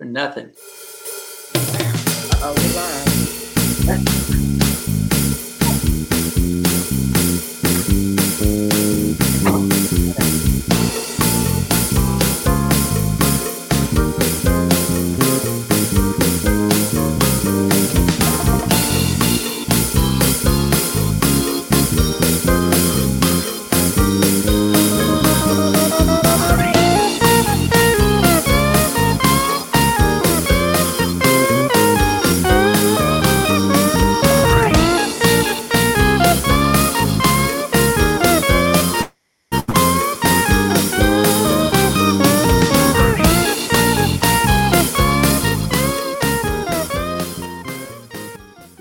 for nothing. Oh,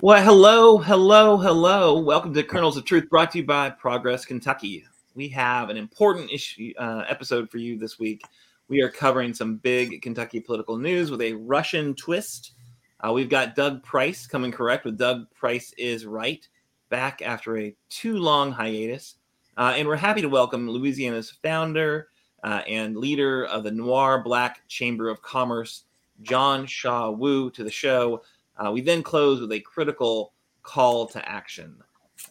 Well, hello, hello, hello. Welcome to Kernels of Truth, brought to you by Progress Kentucky. We have an important issue uh, episode for you this week. We are covering some big Kentucky political news with a Russian twist. Uh, we've got Doug Price coming correct with Doug Price is right, back after a too long hiatus. Uh, and we're happy to welcome Louisiana's founder uh, and leader of the Noir Black Chamber of Commerce, John Shaw Wu, to the show. Uh, we then close with a critical call to action.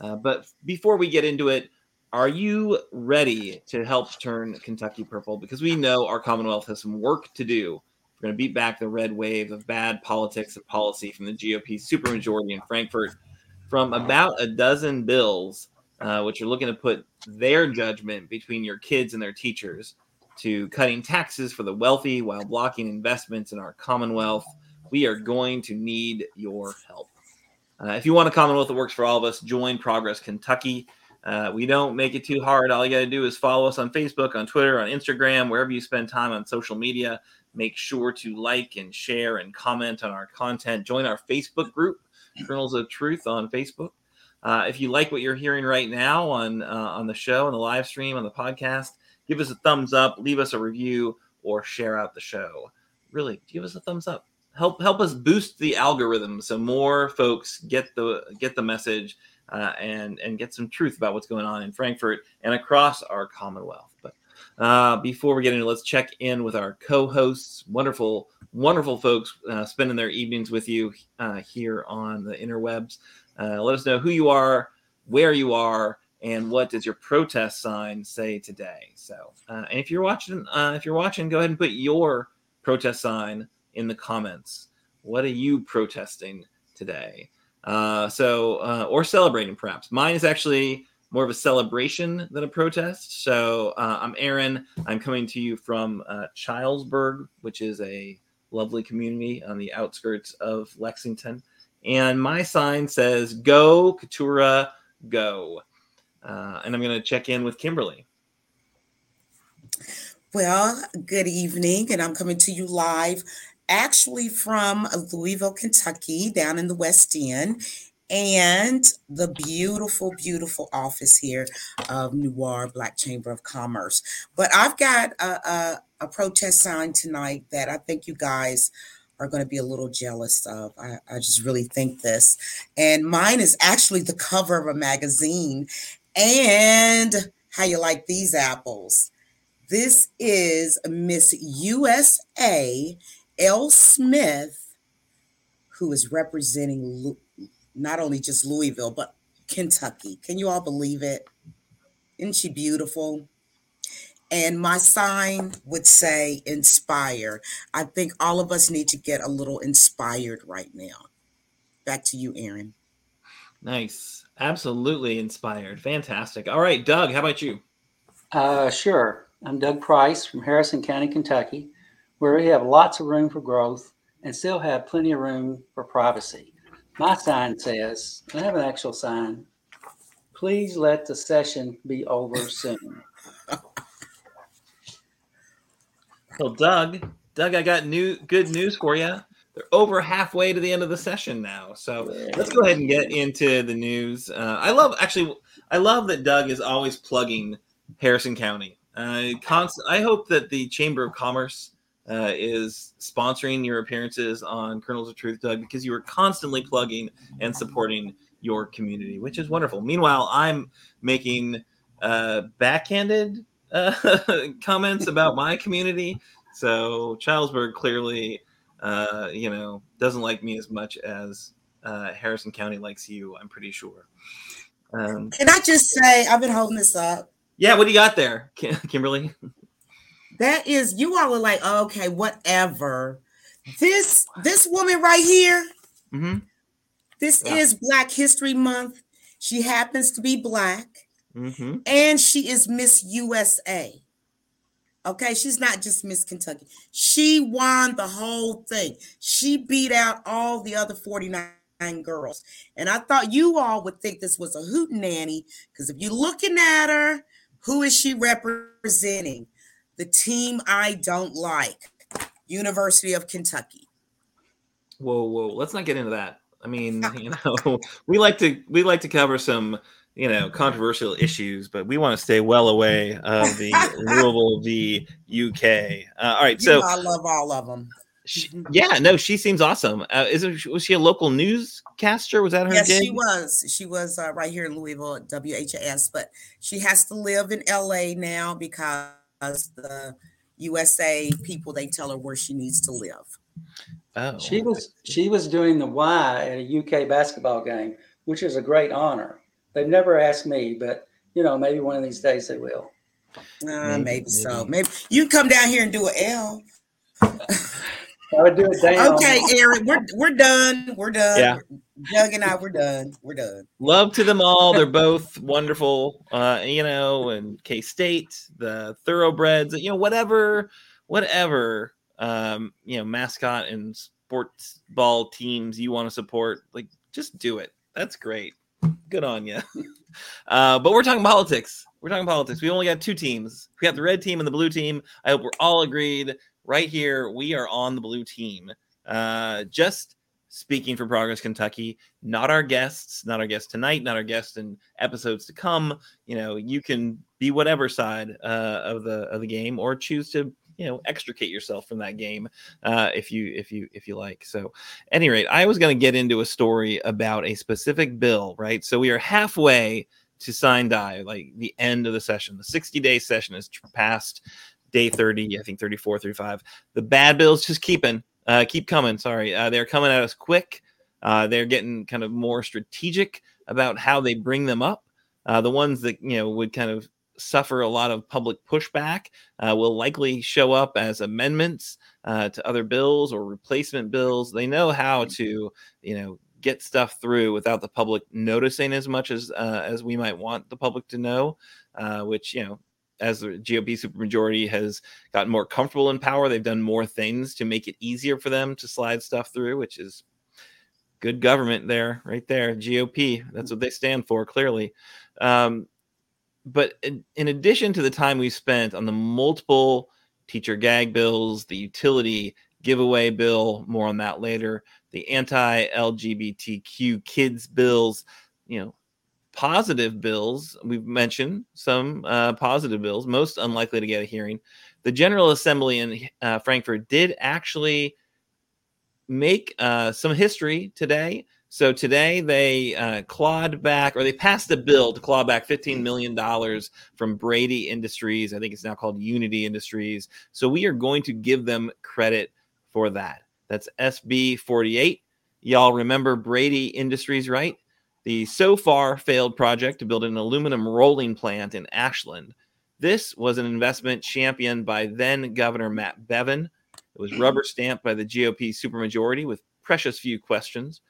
Uh, but before we get into it, are you ready to help turn Kentucky purple? Because we know our Commonwealth has some work to do. We're going to beat back the red wave of bad politics and policy from the GOP supermajority in Frankfort from about a dozen bills, uh, which are looking to put their judgment between your kids and their teachers, to cutting taxes for the wealthy while blocking investments in our Commonwealth we are going to need your help. Uh, if you want a Commonwealth that works for all of us, join Progress Kentucky. Uh, we don't make it too hard. All you got to do is follow us on Facebook, on Twitter, on Instagram, wherever you spend time on social media. Make sure to like and share and comment on our content. Join our Facebook group, Kernels of Truth, on Facebook. Uh, if you like what you're hearing right now on uh, on the show, on the live stream, on the podcast, give us a thumbs up, leave us a review, or share out the show. Really, give us a thumbs up help help us boost the algorithm so more folks get the get the message uh, and and get some truth about what's going on in Frankfort and across our Commonwealth. But uh, before we get into, let's check in with our co-hosts, wonderful wonderful folks uh, spending their evenings with you uh, here on the interwebs. Uh, let us know who you are, where you are. And what does your protest sign say today? So, uh, and if you're watching, if you're watching, go ahead and put your protest sign in the comments. What are you protesting today? Uh, so, uh, or celebrating perhaps. Mine is actually more of a celebration than a protest. So, uh, I'm Aaron. I'm coming to you from uh, Chilesburg, which is a lovely community on the outskirts of Lexington. And my sign says, Go, Keturah, go. Uh, and I'm going to check in with Kimberly. Well, good evening, and I'm coming to you live actually from Louisville, Kentucky, down in the West End, and the beautiful, beautiful office here of Noir Black Chamber of Commerce. But I've got a, a, a protest sign tonight that I think you guys are going to be a little jealous of. I, I just really think this. And mine is actually the cover of a magazine. And how you like these apples? This is Miss USA Elle Smith, who is representing not only just Louisville, but Kentucky. Can you all believe it? Isn't she beautiful? And my sign would say inspire. I think all of us need to get a little inspired right now. Back to you, Aaron. Nice. Absolutely inspired. Fantastic. All right, Doug, how about you? Uh, sure. I'm Doug Price from Harrison County, Kentucky where we have lots of room for growth and still have plenty of room for privacy. My sign says, I have an actual sign, please let the session be over soon. Well, Doug, Doug, I got new good news for you. They're over halfway to the end of the session now. So let's go ahead and get into the news. Uh, I love actually, I love that Doug is always plugging Harrison County. Uh, const- I hope that the Chamber of Commerce uh, is sponsoring your appearances on Kernels of Truth, Doug, because you are constantly plugging and supporting your community, which is wonderful. Meanwhile, I'm making uh, backhanded uh, comments about my community. So Chilesburg clearly uh, you know, doesn't like me as much as uh, Harrison County likes you. I'm pretty sure. Um, Can I just say I've been holding this up? Yeah, what do you got there, Kimberly? That is, you all are like, okay, whatever. This this woman right here. Mm-hmm. This yeah. is Black History Month. She happens to be black, mm-hmm. and she is Miss USA. Okay, she's not just Miss Kentucky. She won the whole thing. She beat out all the other 49 girls. And I thought you all would think this was a hoot nanny because if you're looking at her, who is she representing? The team I don't like, University of Kentucky. Whoa, whoa, let's not get into that. I mean, you know, we like to we like to cover some you know controversial issues, but we want to stay well away of the Louisville v UK. Uh, all right, so I love all of them. She, yeah, no, she seems awesome. Uh, is it, was she a local newscaster? Was that her? Yes, gig? she was. She was uh, right here in Louisville at WHAS, but she has to live in LA now because the USA people they tell her where she needs to live. Oh, she was she was doing the Y at a UK basketball game, which is a great honor. They've never asked me, but you know, maybe one of these days they will. Uh, maybe, maybe, so. Maybe you come down here and do an L. I would do it down. Okay, Aaron, we're we're done. We're done. Yeah. Doug and I, we're done. We're done. Love to them all. They're both wonderful. Uh, you know, and K State, the thoroughbreds, you know, whatever, whatever um, you know, mascot and sports ball teams you want to support, like just do it. That's great. Good on you. Uh, but we're talking politics. We're talking politics. We only got two teams. We got the red team and the blue team. I hope we're all agreed. Right here, we are on the blue team. Uh, just speaking for Progress Kentucky, not our guests, not our guests tonight, not our guests in episodes to come. You know, you can be whatever side uh, of the of the game or choose to you know extricate yourself from that game uh, if you if you if you like. So any rate i was going to get into a story about a specific bill right? So we are halfway to sine die like the end of the session. The 60 day session is past day 30 i think 34 35 the bad bills just keeping uh, keep coming sorry uh, they're coming at us quick uh, they're getting kind of more strategic about how they bring them up uh, the ones that you know would kind of suffer a lot of public pushback uh, will likely show up as amendments uh, to other bills or replacement bills. They know how to, you know, get stuff through without the public noticing as much as as we might want the public to know. Which you know, as the GOP supermajority has gotten more comfortable in power, they've done more things to make it easier for them to slide stuff through, which is good government there, right there. GOP, that's what they stand for, clearly. Um, but in, in addition to the time we spent on the multiple teacher gag bills, the utility giveaway bill, more on that later, the anti LGBTQ kids bills, you know, positive bills. We've mentioned some uh, positive bills, most unlikely to get a hearing. The General Assembly in uh, Frankfort did actually make uh, some history today so today they uh, clawed back, or they passed a bill to claw back $15 million from Braidy Industries. I think it's now called Unity Industries. So we are going to give them credit for that. That's SB 48. Y'all remember Braidy Industries, right? The so far failed project to build an aluminum rolling plant in Ashland. This was an investment championed by then Governor Matt Bevin. It was rubber stamped by the GOP supermajority with precious few questions.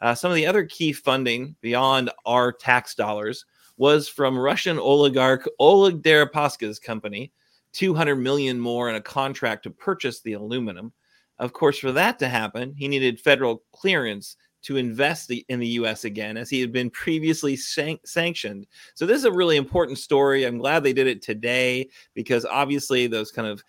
Uh, some of the other key funding beyond our tax dollars was from Russian oligarch Oleg Deripaska's company, 200 million more in a contract to purchase the aluminum. Of course, for that to happen, he needed federal clearance to invest in the U.S. again, as he had been previously san- sanctioned. So this is a really important story. I'm glad they did it today because obviously those kind of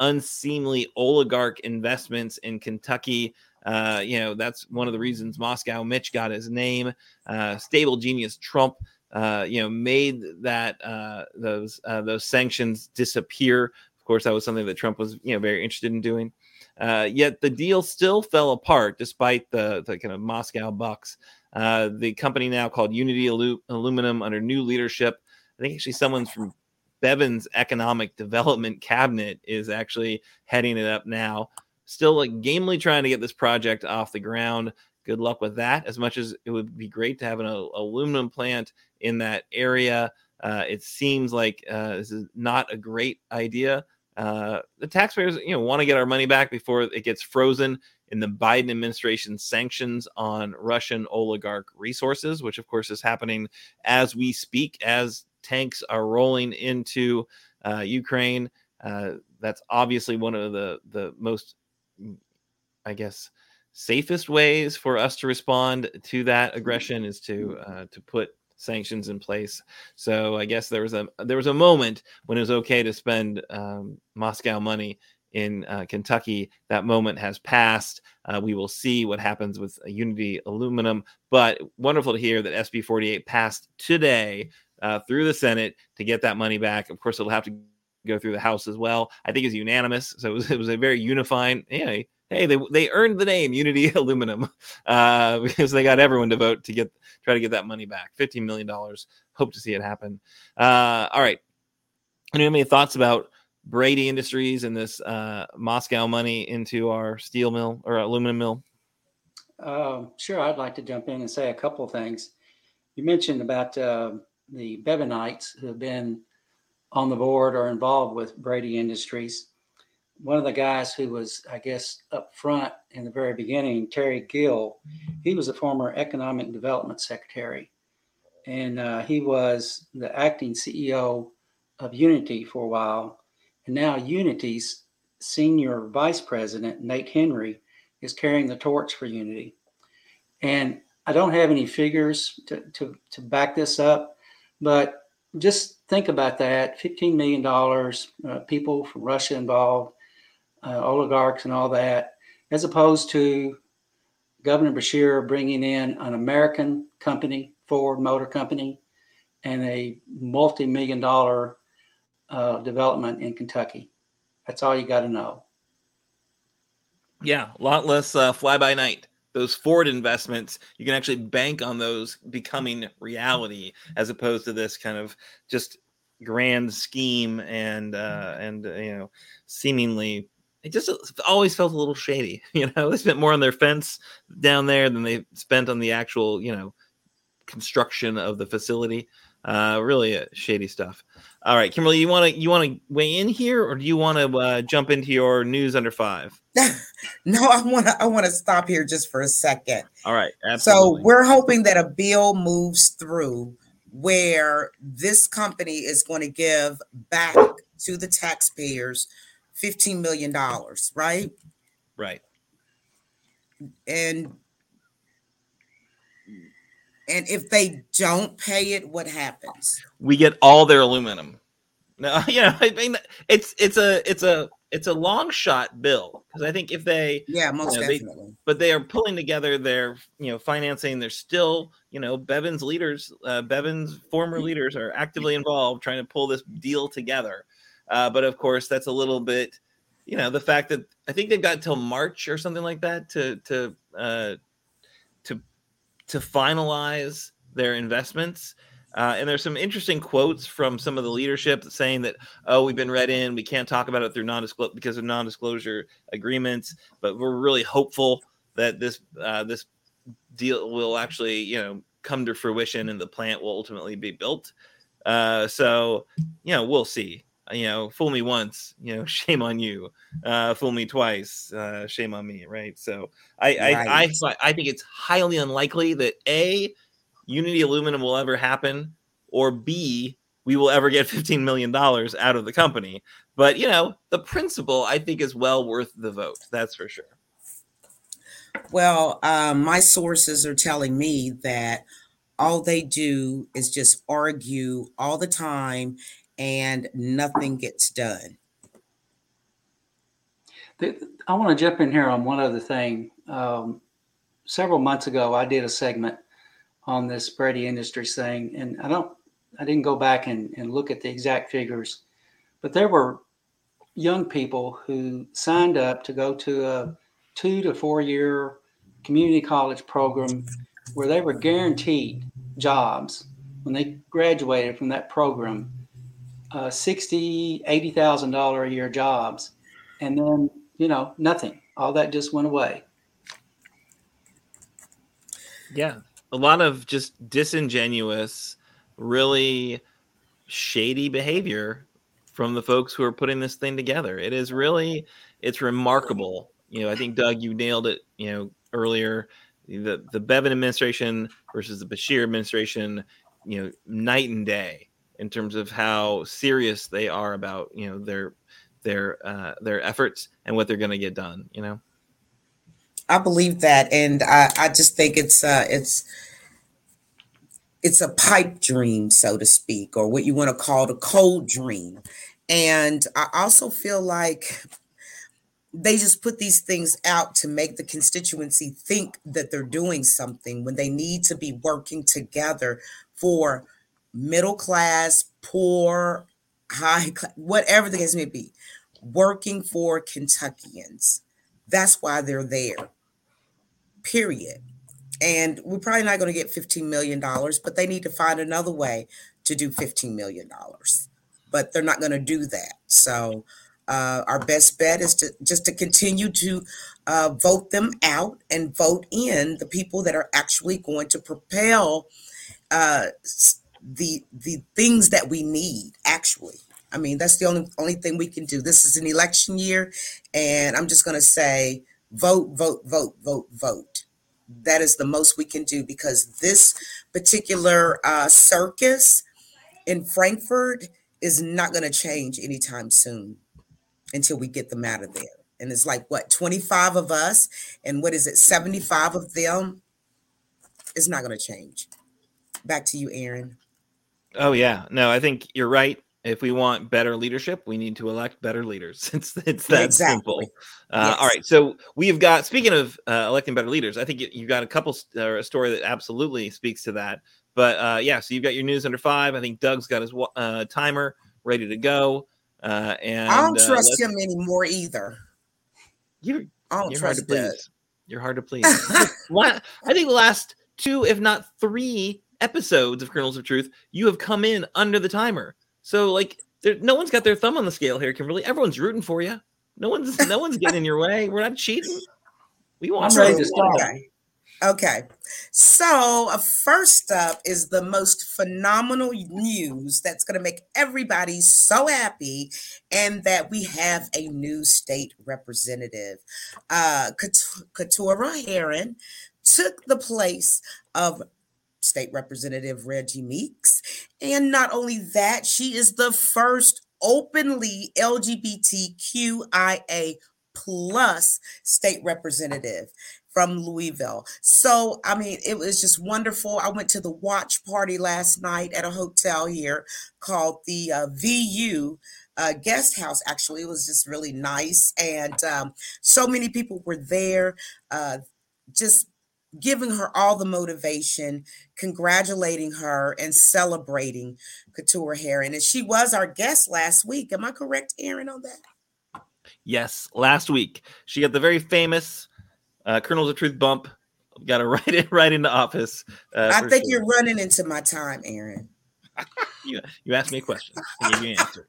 unseemly oligarch investments in Kentucky uh, you know, that's one of the reasons Moscow Mitch got his name. Uh, stable genius Trump, uh, you know, made that uh, those uh, those sanctions disappear. Of course, that was something that Trump was, you know, very interested in doing. Uh, yet the deal still fell apart despite the, the kind of Moscow bucks. Uh, the company now called Unity Alu- Aluminum under new leadership. I think actually someone's from Bevin's economic development cabinet is actually heading it up now. still like gamely trying to get this project off the ground. Good luck with that. As much as it would be great to have an aluminum plant in that area, uh, it seems like uh, this is not a great idea. Uh, the taxpayers, you know, want to get our money back before it gets frozen in the Biden administration sanctions on Russian oligarch resources, which of course is happening as we speak, as tanks are rolling into uh, Ukraine. Uh, that's obviously one of the the most, I guess, safest ways for us to respond to that aggression is to uh, to put sanctions in place. So I guess there was a there was a moment when it was okay to spend um, Moscow money in uh, Kentucky. That moment has passed. Uh, we will see what happens with Unity Aluminum. But wonderful to hear that SB 48 passed today uh, through the Senate to get that money back. Of course, it'll have to go through the House as well. I think it's unanimous. So it was, it was a very unifying. Hey, hey, they they earned the name Unity Aluminum uh, because they got everyone to vote to get try to get that money back. Fifteen million dollars. Hope to see it happen. Uh, all right. Any thoughts about Braidy Industries and this uh, Moscow money into our steel mill or aluminum mill? Uh, sure, I'd like to jump in and say a couple of things. You mentioned about uh, the Bevinites who have been on the board or involved with Braidy Industries. One of the guys who was, I guess, up front in the very beginning, Terry Gill, he was a former economic development secretary. And uh, he was the acting CEO of Unity for a while and now Unity's senior vice president, Nate Henry, is carrying the torch for Unity. And I don't have any figures to, to, to back this up, but just think about that $15 million, uh, people from Russia involved, uh, oligarchs, and all that, as opposed to Governor Beshear bringing in an American company, Ford Motor Company, and a multi million dollar uh, development in Kentucky. That's all you got to know. Yeah, a lot less uh, fly by night. Those Ford investments, you can actually bank on those becoming reality, as opposed to this kind of just grand scheme and uh, and you know seemingly it just always felt a little shady. You know, they spent more on their fence down there than they spent on the actual you know construction of the facility. Uh, really uh, shady stuff. All right, Kimberly, you want to you want to weigh in here, or do you want to uh, jump into your news under five? no, I want to I want to stop here just for a second. All right, absolutely. So we're hoping that a bill moves through where this company is going to give back to the taxpayers fifteen million dollars, right? Right. And and if they don't pay it, what happens? We get all their aluminum. No, you know, I mean, it's it's a it's a it's a long shot bill because I think if they yeah most you know, definitely, they, but they are pulling together their you know financing. They're still you know Bevin's leaders, uh, Bevin's former leaders are actively involved trying to pull this deal together. Uh, but of course, that's a little bit you know the fact that I think they've got till March or something like that to to uh, to to finalize their investments. Uh, and there's some interesting quotes from some of the leadership saying that, oh, we've been read in, we can't talk about it through non-disclosure because of non-disclosure agreements, but we're really hopeful that this uh, this deal will actually, you know, come to fruition and the plant will ultimately be built. Uh, so, you know, we'll see. You know, fool me once, you know, shame on you. Uh, fool me twice, uh, shame on me. Right. So I, right. I, I, I think it's highly unlikely that a Unity Aluminum will ever happen, or B we will ever get fifteen million dollars out of the company. But you know, the principle I think is well worth the vote. That's for sure. Well, um, my sources are telling me that all they do is just argue all the time and nothing gets done. I want to jump in here on one other thing. Um, several months ago, I did a segment on this Braidy Industries thing, and I don't, I didn't go back and, and look at the exact figures, but there were young people who signed up to go to a two to four year community college program where they were guaranteed jobs when they graduated from that program uh, 60 80,000 dollar a year jobs and then you know nothing all that just went away. Yeah, a lot of just disingenuous, really shady behavior from the folks who are putting this thing together. It is really, it's remarkable. You know, I think Doug, you nailed it. You know, earlier, the the Bevin administration versus the Beshear administration. You know, night and day in terms of how serious they are about you know their their uh, their efforts and what they're going to get done. You know. I believe that, and I, I just think it's uh, it's it's a pipe dream, so to speak, or what you want to call the cold dream. And I also feel like they just put these things out to make the constituency think that they're doing something when they need to be working together for middle class, poor, high, whatever the case may be, working for Kentuckians. That's why they're there. Period. And we're probably not going to get $15 million, but they need to find another way to do $15 million. But they're not going to do that. So uh, our best bet is to just to continue to uh, vote them out and vote in the people that are actually going to propel uh, the the things that we need. Actually, I mean that's the only only thing we can do. This is an election year, and I'm just going to say vote, vote, vote, vote, vote. That is the most we can do because this particular uh, circus in Frankfort is not going to change anytime soon until we get them out of there. And it's like what 25 of us, and what is it, 75 of them? It's not going to change. Back to you, Aaron. Oh yeah, no, I think you're right. If we want better leadership, we need to elect better leaders. It's it's that Exactly. simple. Uh, Yes. All right, so we've got. Speaking of uh, electing better leaders, I think you, you've got a couple st- or a story that absolutely speaks to that. But uh, yeah, so you've got your news under five. I think Doug's got his uh, timer ready to go. Uh, and I don't uh, trust him anymore either. You're I don't you're hard to trust Doug. You're hard to please. I think the last two, if not three, episodes of Kernels of Truth, you have come in under the timer. So like, there, no one's got their thumb on the scale here, Kimberly. Everyone's rooting for you. No one's no one's getting in your way. We're not cheating. We want I'm ready to start. Okay. Okay. So, uh, first up is the most phenomenal news that's going to make everybody so happy, and that we have a new state representative. Uh, Kat- Keturah Herron took the place of State Representative Reggie Meeks. And not only that, she is the first openly LGBTQIA plus state representative from Louisville. So, I mean, it was just wonderful. I went to the watch party last night at a hotel here called the uh, VU uh, guest house. Actually, it was just really nice. And um, so many people were there, uh, just giving her all the motivation, congratulating her, and celebrating Keturah Herron. And she was our guest last week. Am I correct, Aaron, on that? Yes, last week she got the very famous uh, Kernels of Truth bump. Got her right in, right into office. Uh, I think sure. you're running into my time, Aaron. you you asked me a question. You answer.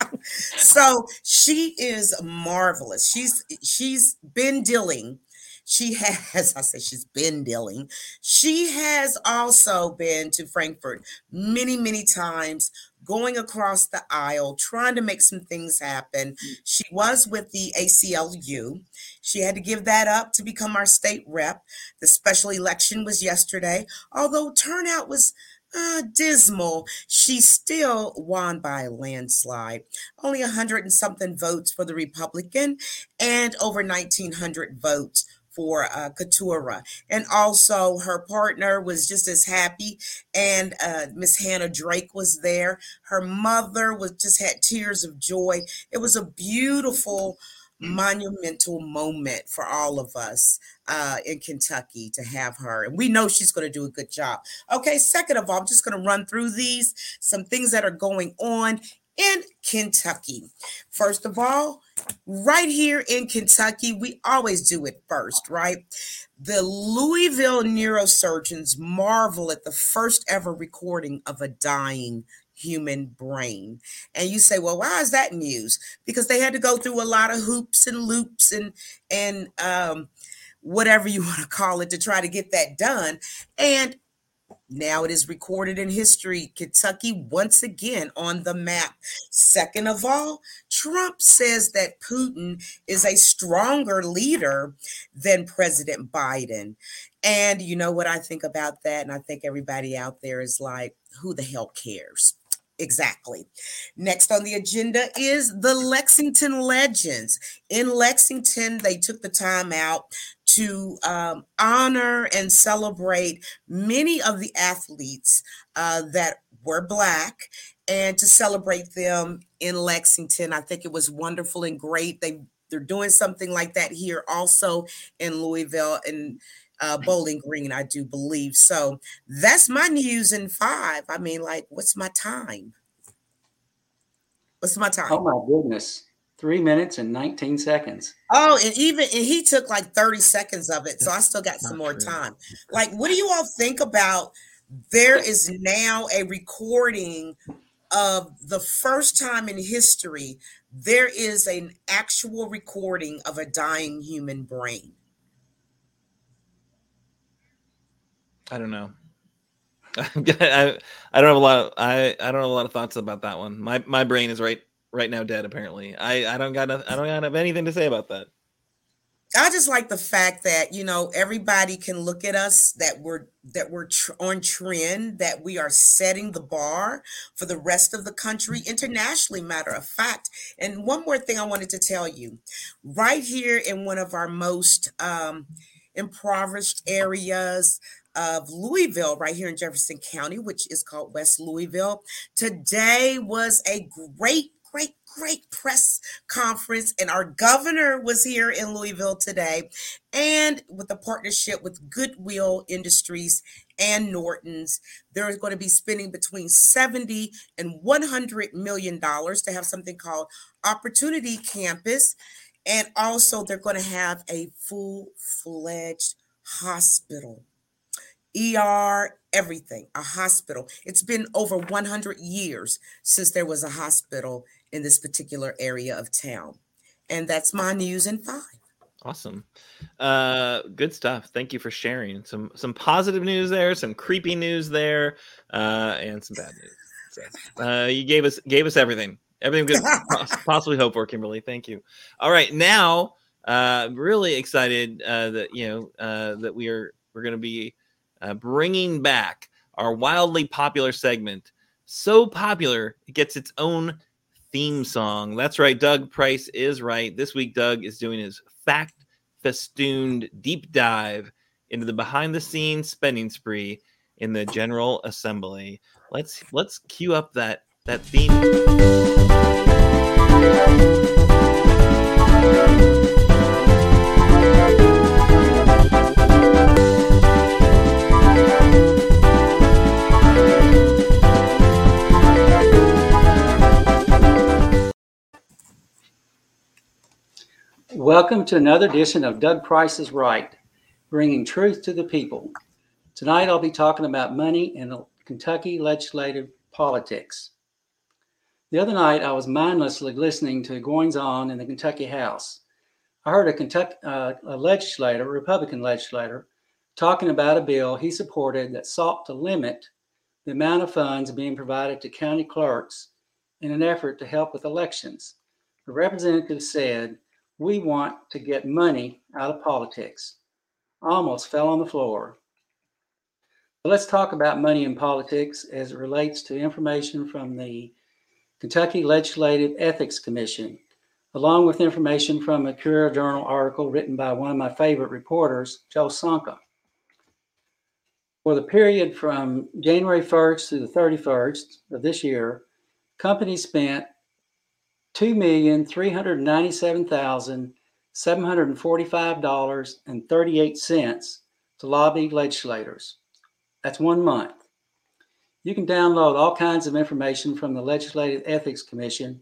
so she is marvelous. She's she's been dealing. She has, I said she's been dealing. She has also been to Frankfort many, many times, going across the aisle, trying to make some things happen. She was with the ACLU. She had to give that up to become our state rep. The special election was yesterday. Although turnout was uh, dismal, she still won by a landslide. Only a hundred and something votes for the Republican, and over 1,900 votes for uh. And also, her partner was just as happy, and uh, Miss Hannah Drake was there. Her mother was just had tears of joy. It was a beautiful, monumental moment for all of us uh, in Kentucky to have her. And we know she's going to do a good job. Okay, second of all, I'm just going to run through these some things that are going on in Kentucky. First of all, right here in Kentucky, we always do it first, right? The Louisville neurosurgeons marvel at the first ever recording of a dying human brain. And you say, well, why is that news? Because they had to go through a lot of hoops and loops and and um, whatever you want to call it to try to get that done. And now it is recorded in history. Kentucky once again on the map. Second of all, Trump says that Putin is a stronger leader than President Biden. And you know what I think about that? And I think everybody out there is like, who the hell cares? Exactly. Next on the agenda is the Lexington Legends. In Lexington, they took the time out to um, honor and celebrate many of the athletes uh, that were Black and to celebrate them in Lexington. I think it was wonderful and great. They they're doing something like that here also in Louisville and uh, Bowling Green, I do believe. So that's my news in five. I mean, like, what's my time? What's my time? Oh my goodness. Three minutes and 19 seconds. Oh, and even and he took like 30 seconds of it. So I still got some more true. time. Like, what do you all think about there is now a recording of the first time in history there is an actual recording of a dying human brain. I don't know. I, I don't have a lot. Of, I I don't have a lot of thoughts about that one. My my brain is right right now dead. Apparently, I I don't got no, I don't have anything to say about that. I just like the fact that you know everybody can look at us that we're that we're tr- on trend that we are setting the bar for the rest of the country internationally matter of fact and one more thing I wanted to tell you right here in one of our most um, impoverished areas of Louisville, right here in Jefferson County, which is called West Louisville. Today was a great, great, great press conference, and our governor was here in Louisville today, and with a partnership with Goodwill Industries and Norton's, they're going to be spending between 70 and 100 million dollars to have something called Opportunity Campus. And also, they're going to have a full fledged hospital ER, everything, a hospital. It's been over 100 years since there was a hospital in this particular area of town. And that's my news in five. Awesome. Uh, good stuff. Thank you for sharing some some positive news there, some creepy news there, uh, and some bad news. So, uh, you gave us gave us everything, everything we could possibly hope for, Kimberly. Thank you. All right, now uh, really excited uh, that you know uh, that we are we're going to be uh, bringing back our wildly popular segment. So popular, it gets its own theme song. That's right. Doug Price is right. This week, Doug is doing his fact festooned deep dive into the behind the scenes spending spree in the General Assembly. Let's let's cue up that that theme. Welcome to another edition of Doug Price is Right, bringing truth to the people. Tonight I'll be talking about money and Kentucky legislative politics. The other night I was mindlessly listening to goings on in the Kentucky House. I heard a Kentucky uh, a legislator, a Republican legislator, talking about a bill he supported that sought to limit the amount of funds being provided to county clerks in an effort to help with elections. The representative said we want to get money out of politics. Almost fell on the floor. But let's talk about money in politics as it relates to information from the Kentucky Legislative Ethics Commission, along with information from a Courier Journal article written by one of my favorite reporters, Joe Sonka. For the period from January 1st to the 31st of this year, companies spent two million three hundred ninety-seven thousand seven hundred forty-five dollars and thirty-eight cents to lobby legislators. That's one month. You can download all kinds of information from the Legislative Ethics Commission,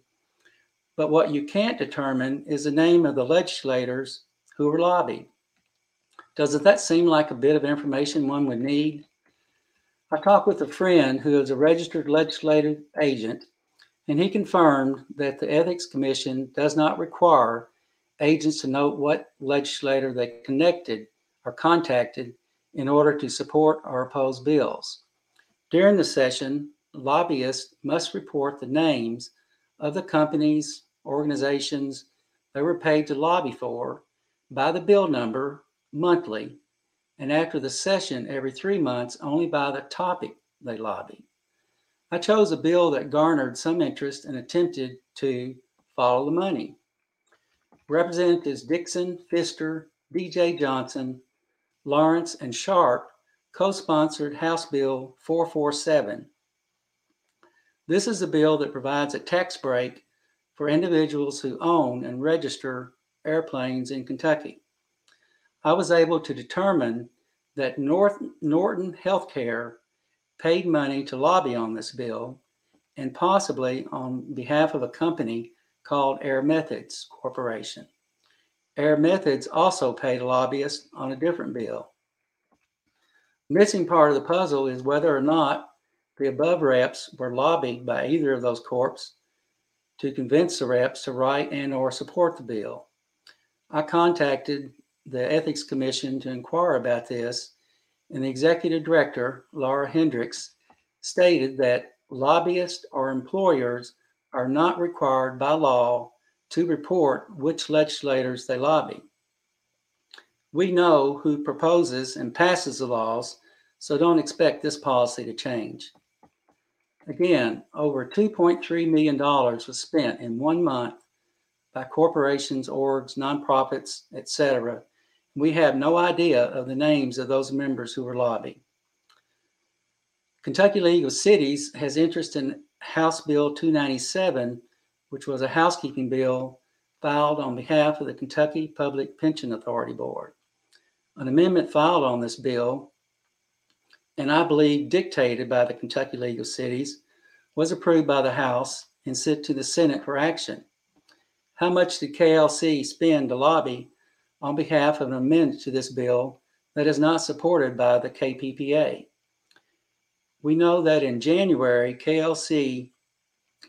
but what you can't determine is the name of the legislators who were lobbied. Doesn't that seem like a bit of information one would need? I talked with a friend who is a registered legislative agent, and he confirmed that the Ethics Commission does not require agents to note what legislator they connected or contacted in order to support or oppose bills. During the session, lobbyists must report the names of the companies, organizations they were paid to lobby for by the bill number monthly, and after the session every three months only by the topic they lobbied. I chose a bill that garnered some interest and attempted to follow the money. Representatives Dixon, Pfister, DJ Johnson, Lawrence, and Sharp co sponsored House Bill 447. This is a bill that provides a tax break for individuals who own and register airplanes in Kentucky. I was able to determine that North, Norton Healthcare paid money to lobby on this bill and possibly on behalf of a company called Air Methods Corporation. Air Methods also paid a lobbyist on a different bill. Missing part of the puzzle is whether or not the above reps were lobbied by either of those corps to convince the reps to write and or support the bill. I contacted the Ethics Commission to inquire about this, and the executive director, Laura Hendrix, stated that lobbyists or employers are not required by law to report which legislators they lobby. We know who proposes and passes the laws, so don't expect this policy to change. Again, over $2.3 million was spent in one month by corporations, orgs, nonprofits, etc. We have no idea of the names of those members who were lobbying. Kentucky League of Cities has interest in House Bill 297, which was a housekeeping bill filed on behalf of the Kentucky Public Pension Authority Board. An amendment filed on this bill, and I believe dictated by the Kentucky League of Cities, was approved by the House and sent to the Senate for action. How much did KLC spend to lobby on behalf of an amendment to this bill that is not supported by the KPPA? We know that in January, KLC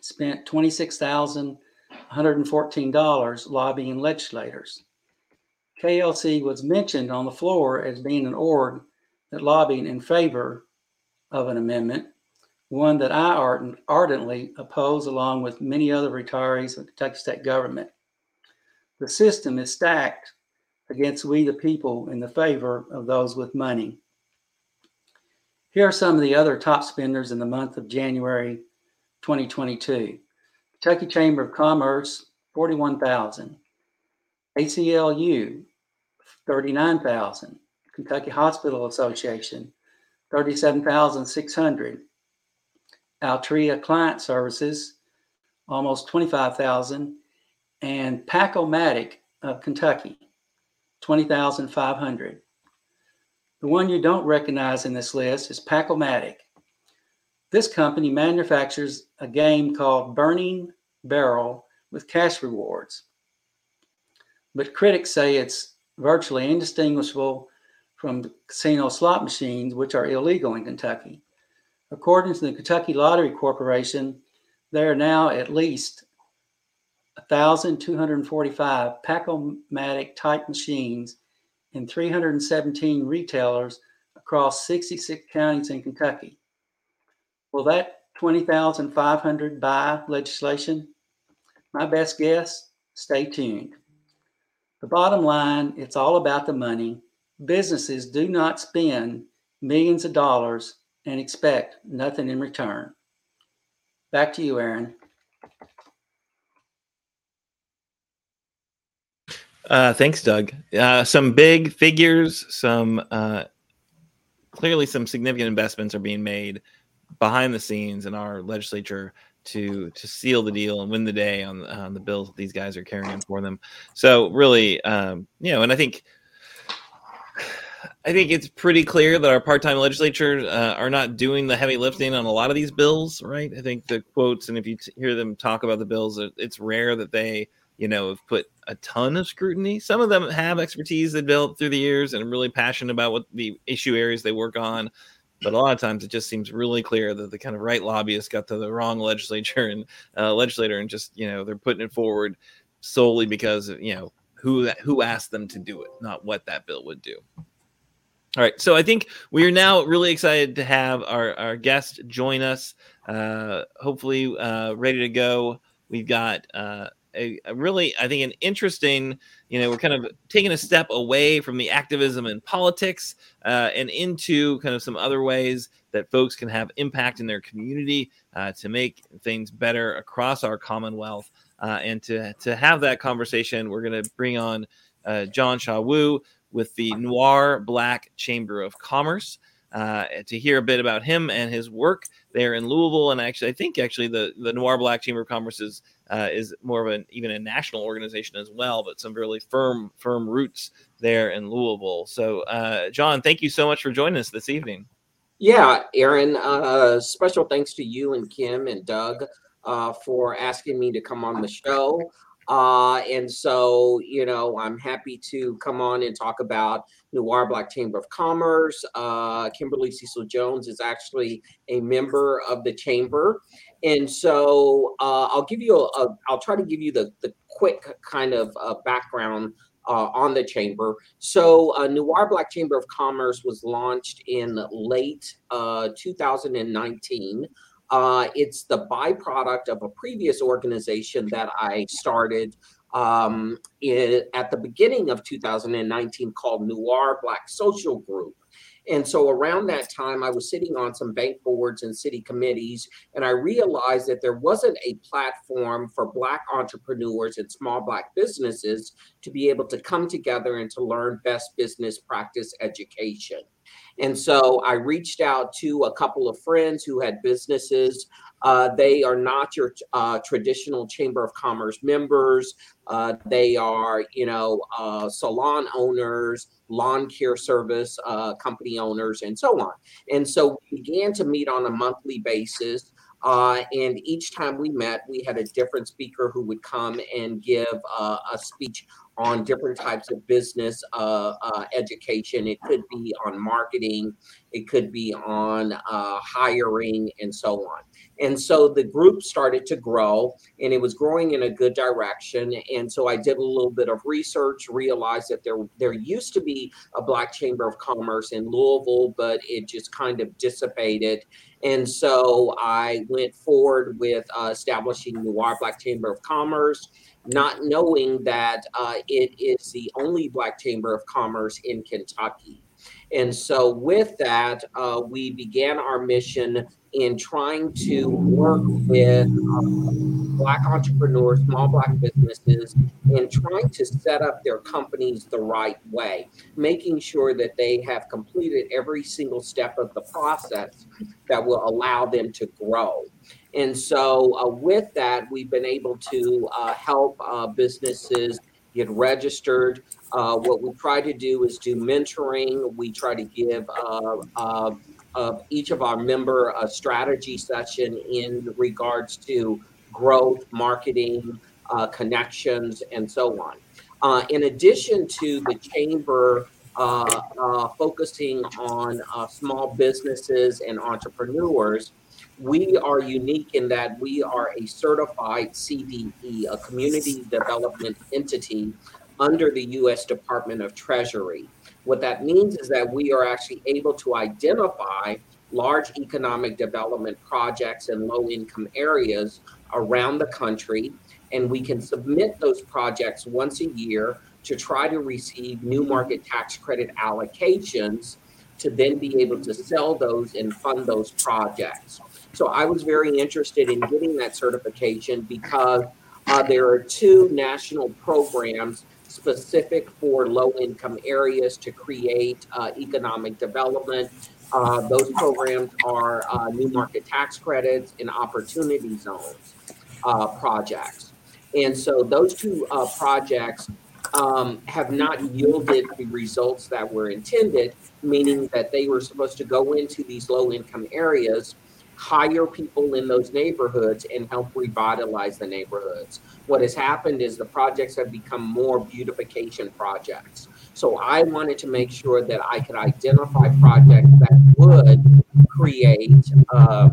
spent $26,114 lobbying legislators. KLC was mentioned on the floor as being an org that lobbied in favor of an amendment, one that I ardently oppose along with many other retirees of the Kentucky state government. The system is stacked against we the people in the favor of those with money. Here are some of the other top spenders in the month of January 2022. Kentucky Chamber of Commerce, 41,000. ACLU, 39,000. Kentucky Hospital Association, 37,600. Altria Client Services, almost 25,000. And Pace-O-Matic of Kentucky, 20,500. The one you don't recognize in this list is Pace-O-Matic. This company manufactures a game called Burning Barrel with cash rewards. But critics say it's virtually indistinguishable from casino slot machines, which are illegal in Kentucky. According to the Kentucky Lottery Corporation, there are now at least 1,245 Pace-O-Matic type machines in 317 retailers across 66 counties in Kentucky. Will that 20,500 buy legislation? My best guess, stay tuned. The bottom line, it's all about the money. Businesses do not spend millions of dollars and expect nothing in return. Back to you, Aaron. Uh, thanks, Doug. Uh, some big figures, some uh, clearly some significant investments are being made behind the scenes in our legislature to to seal the deal and win the day on, on the bills that these guys are carrying for them. So really, um, you know, and I think I think it's pretty clear that our part-time legislatures uh, are not doing the heavy lifting on a lot of these bills, right? I think the quotes, and if you t- hear them talk about the bills, it's rare that they, you know, have put a ton of scrutiny. Some of them have expertise they built through the years and are really passionate about what the issue areas they work on. but a lot of times it just seems really clear that the kind of right lobbyists got to the wrong legislature and uh, legislator, and just you know they're putting it forward solely because of, you know who who asked them to do it, not what that bill would do. All right, so I think we are now really excited to have our, our guest join us. Uh, hopefully, uh, ready to go. We've got uh, a, a, really, I think, an interesting. You know, we're kind of taking a step away from the activism and politics uh, and into kind of some other ways that folks can have impact in their community uh, to make things better across our Commonwealth. Uh, and to to have that conversation, we're going to bring on John Shaw Wu with the Noir Black Chamber of Commerce. Uh, to hear a bit about him and his work there in Louisville, and actually, I think actually the the Noir Black Chamber of Commerce is uh, is more of an even a national organization as well, but some really firm firm roots there in Louisville. So, uh, John, thank you so much for joining us this evening. Yeah, Aaron. Uh, special thanks to you and Kim and Doug uh, for asking me to come on the show. Uh, and so, you know, I'm happy to come on and talk about Noir Black Chamber of Commerce. Uh, Kimberly Cecil Jones is actually a member of the chamber. And so uh, I'll give you a, a, I'll try to give you the, the quick kind of uh, background uh, on the chamber. So, uh, Noir Black Chamber of Commerce was launched in late uh, 2019 uh, it's the byproduct of a previous organization that I started um, in, at the beginning of 2019 called Noir Black Social Group. And so around that time, I was sitting on some bank boards and city committees, and I realized that there wasn't a platform for Black entrepreneurs and small Black businesses to be able to come together and to learn best business practice education. And so I reached out to a couple of friends who had businesses. Uh, they are not your uh, traditional Chamber of Commerce members. Uh, they are, you know, uh, salon owners, lawn care service uh, company owners, and so on. And so we began to meet on a monthly basis. Uh, and each time we met, we had a different speaker who would come and give uh, a speech on different types of business uh, uh, education. It could be on marketing, it could be on uh, hiring, and so on. And so the group started to grow, and it was growing in a good direction. And so I did a little bit of research, realized that there there used to be a Black Chamber of Commerce in Louisville, but it just kind of dissipated. And so I went forward with uh, establishing Noir Black Chamber of Commerce not knowing that uh, it is the only Black Chamber of Commerce in Kentucky. And so, with that, uh, we began our mission in trying to work with uh, Black entrepreneurs, small Black businesses, and trying to set up their companies the right way, making sure that they have completed every single step of the process that will allow them to grow. And so, uh, with that, we've been able to uh, help uh, businesses get registered. Uh, what we try to do is do mentoring. We try to give uh, uh, each of our member a strategy session in regards to growth, marketing, connections, and so on. in addition to the chamber focusing on small businesses and entrepreneurs, we are unique in that we are a certified CDE, a community development entity under the US Department of Treasury. What that means is that we are actually able to identify large economic development projects in low income areas around the country, and we can submit those projects once a year to try to receive new market tax credit allocations to then be able to sell those and fund those projects. So I was very interested in getting that certification because uh, there are two national programs specific for low income areas to create uh, economic development. Uh, those programs are uh, new market tax credits and opportunity zones uh, projects. And so those two uh, projects um, have not yielded the results that were intended, meaning that they were supposed to go into these low income areas hire people in those neighborhoods and help revitalize the neighborhoods. What has happened is the projects have become more beautification projects. So I wanted to make sure that I could identify projects that would create. Uh,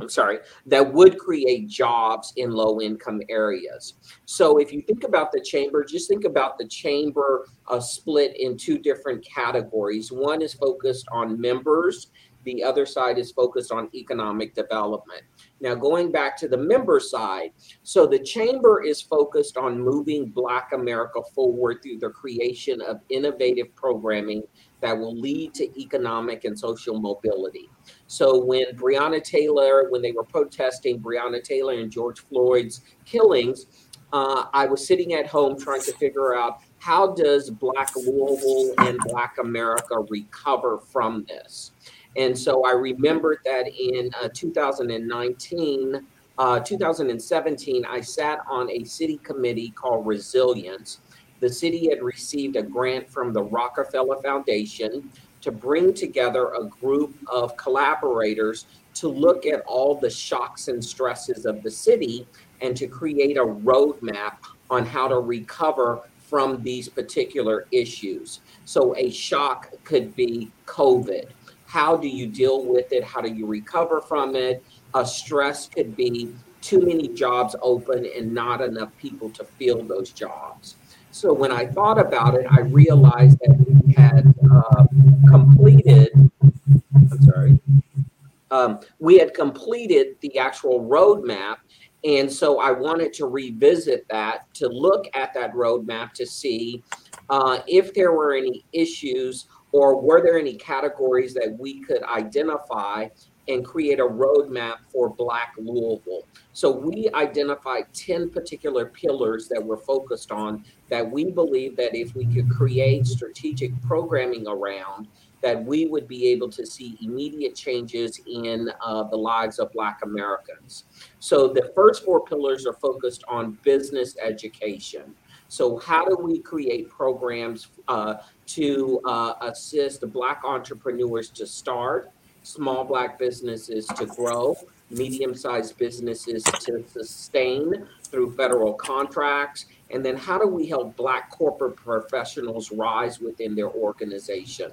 I'm sorry, that would create jobs in low income areas. So if you think about the chamber, just think about the chamber uh, split in two different categories. One is focused on members, the other side is focused on economic development. Now, going back to the member side, so the chamber is focused on moving Black America forward through the creation of innovative programming that will lead to economic and social mobility. So when Breonna Taylor, when they were protesting Breonna Taylor and George Floyd's killings, uh, I was sitting at home trying to figure out how does Black Louisville and Black America recover from this. And so I remembered that in uh, 2019, uh, 2017, I sat on a city committee called Resilience. The city had received a grant from the Rockefeller Foundation to bring together a group of collaborators to look at all the shocks and stresses of the city and to create a roadmap on how to recover from these particular issues. So, a shock could be COVID. How do you deal with it? How do you recover from it? A stress could be too many jobs open and not enough people to fill those jobs. So when I thought about it, I realized that we had uh, completed, I'm sorry, um, we had completed the actual roadmap. And so I wanted to revisit that to look at that roadmap to see uh, if there were any issues or were there any categories that we could identify and create a roadmap for Black Louisville. So we identified 10 particular pillars that we're focused on that we believe that if we could create strategic programming around, that we would be able to see immediate changes in uh, the lives of Black Americans. So the first four pillars are focused on business education. So how do we create programs uh, to uh, assist Black entrepreneurs to start, small Black businesses to grow, medium sized businesses to sustain through federal contracts? And then how do we help Black corporate professionals rise within their organization?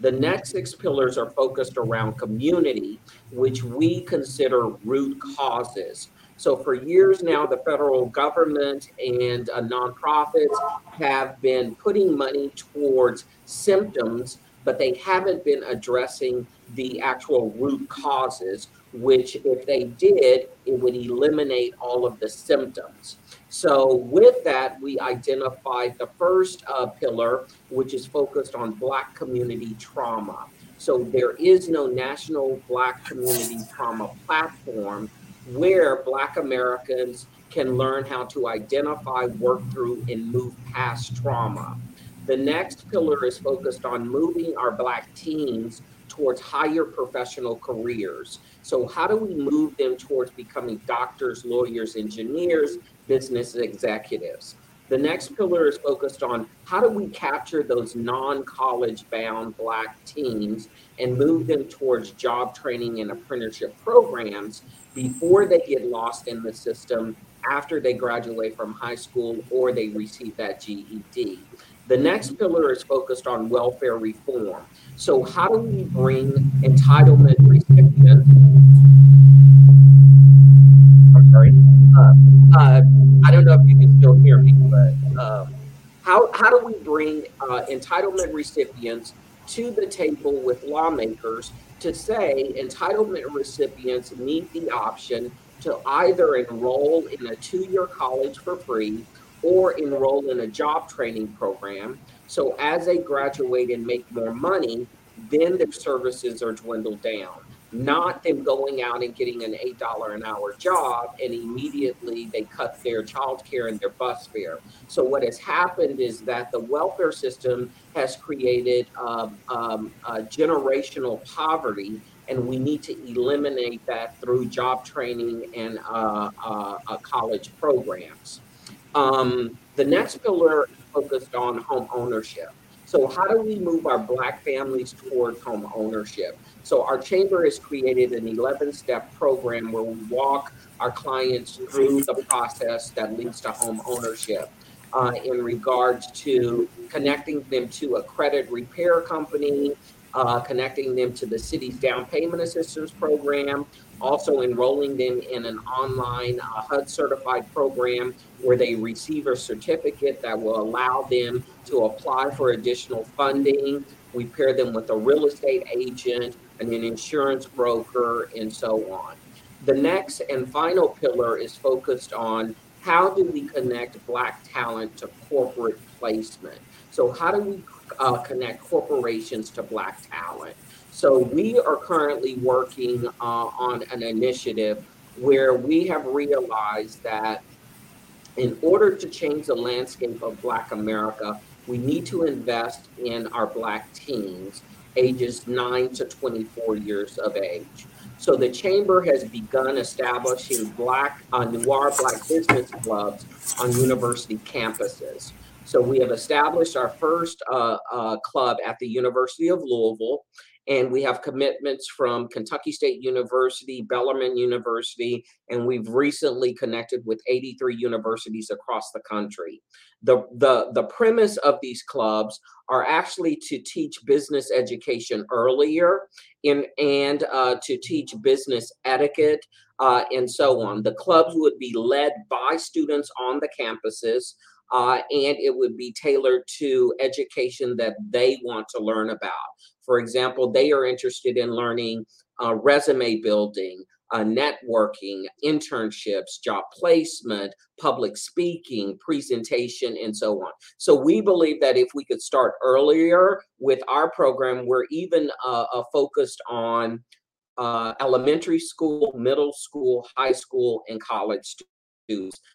The next six pillars are focused around community, which we consider root causes. So, for years now, the federal government and uh, nonprofits have been putting money towards symptoms, but they haven't been addressing the actual root causes, which, if they did, it would eliminate all of the symptoms. So, with that, we identified the first uh, pillar, which is focused on Black community trauma. So, there is no national Black community trauma platform where Black Americans can learn how to identify, work through, and move past trauma. The next pillar is focused on moving our Black teens towards higher professional careers. So, how do we move them towards becoming doctors, lawyers, engineers, business executives? The next pillar is focused on how do we capture those non college bound Black teens and move them towards job training and apprenticeship programs before they get lost in the system after they graduate from high school or they receive that GED. The next pillar is focused on welfare reform. So, how do we bring entitlement recipients? I'm sorry. Uh, uh, I don't know if you can still hear me, but uh, how, how do we bring uh, entitlement recipients to the table with lawmakers to say entitlement recipients need the option to either enroll in a two year college for free or enroll in a job training program. So as they graduate and make more money, then their services are dwindled down. Not them going out and getting an $8 an hour job and immediately they cut their child care and their bus fare. So, what has happened is that the welfare system has created um, um, generational poverty, and we need to eliminate that through job training and uh, uh, uh college programs. Um, the next pillar is focused on home ownership. So, how do we move our Black families towards home ownership? So, our chamber has created an 11 step program where we walk our clients through the process that leads to home ownership. uh, in regards to connecting them to a credit repair company, uh, connecting them to the city's down payment assistance program, also enrolling them in an online uh, HUD certified program where they receive a certificate that will allow them to apply for additional funding. We pair them with a real estate agent and an insurance broker and so on. The next and final pillar is focused on how do we connect Black talent to corporate placement? So, how do we uh, connect corporations to Black talent? So, we are currently working uh, on an initiative where we have realized that in order to change the landscape of Black America, we need to invest in our Black teens ages 9 to 24 years of age. So the chamber has begun establishing black uh, noir black business clubs on university campuses. So we have established our first uh, uh, club at the University of Louisville, and we have commitments from Kentucky State University, Bellarmine University, and we've recently connected with 83 universities across the country. The, the, the premise of these clubs are actually to teach business education earlier in, and uh, to teach business etiquette uh, and so on. The clubs would be led by students on the campuses. Uh, and it would be tailored to education that they want to learn about. For example, they are interested in learning uh, resume building, uh, networking, internships, job placement, public speaking, presentation, and so on. So we believe that if we could start earlier with our program, we're even uh, uh, focused on uh, elementary school, middle school, high school, and college students.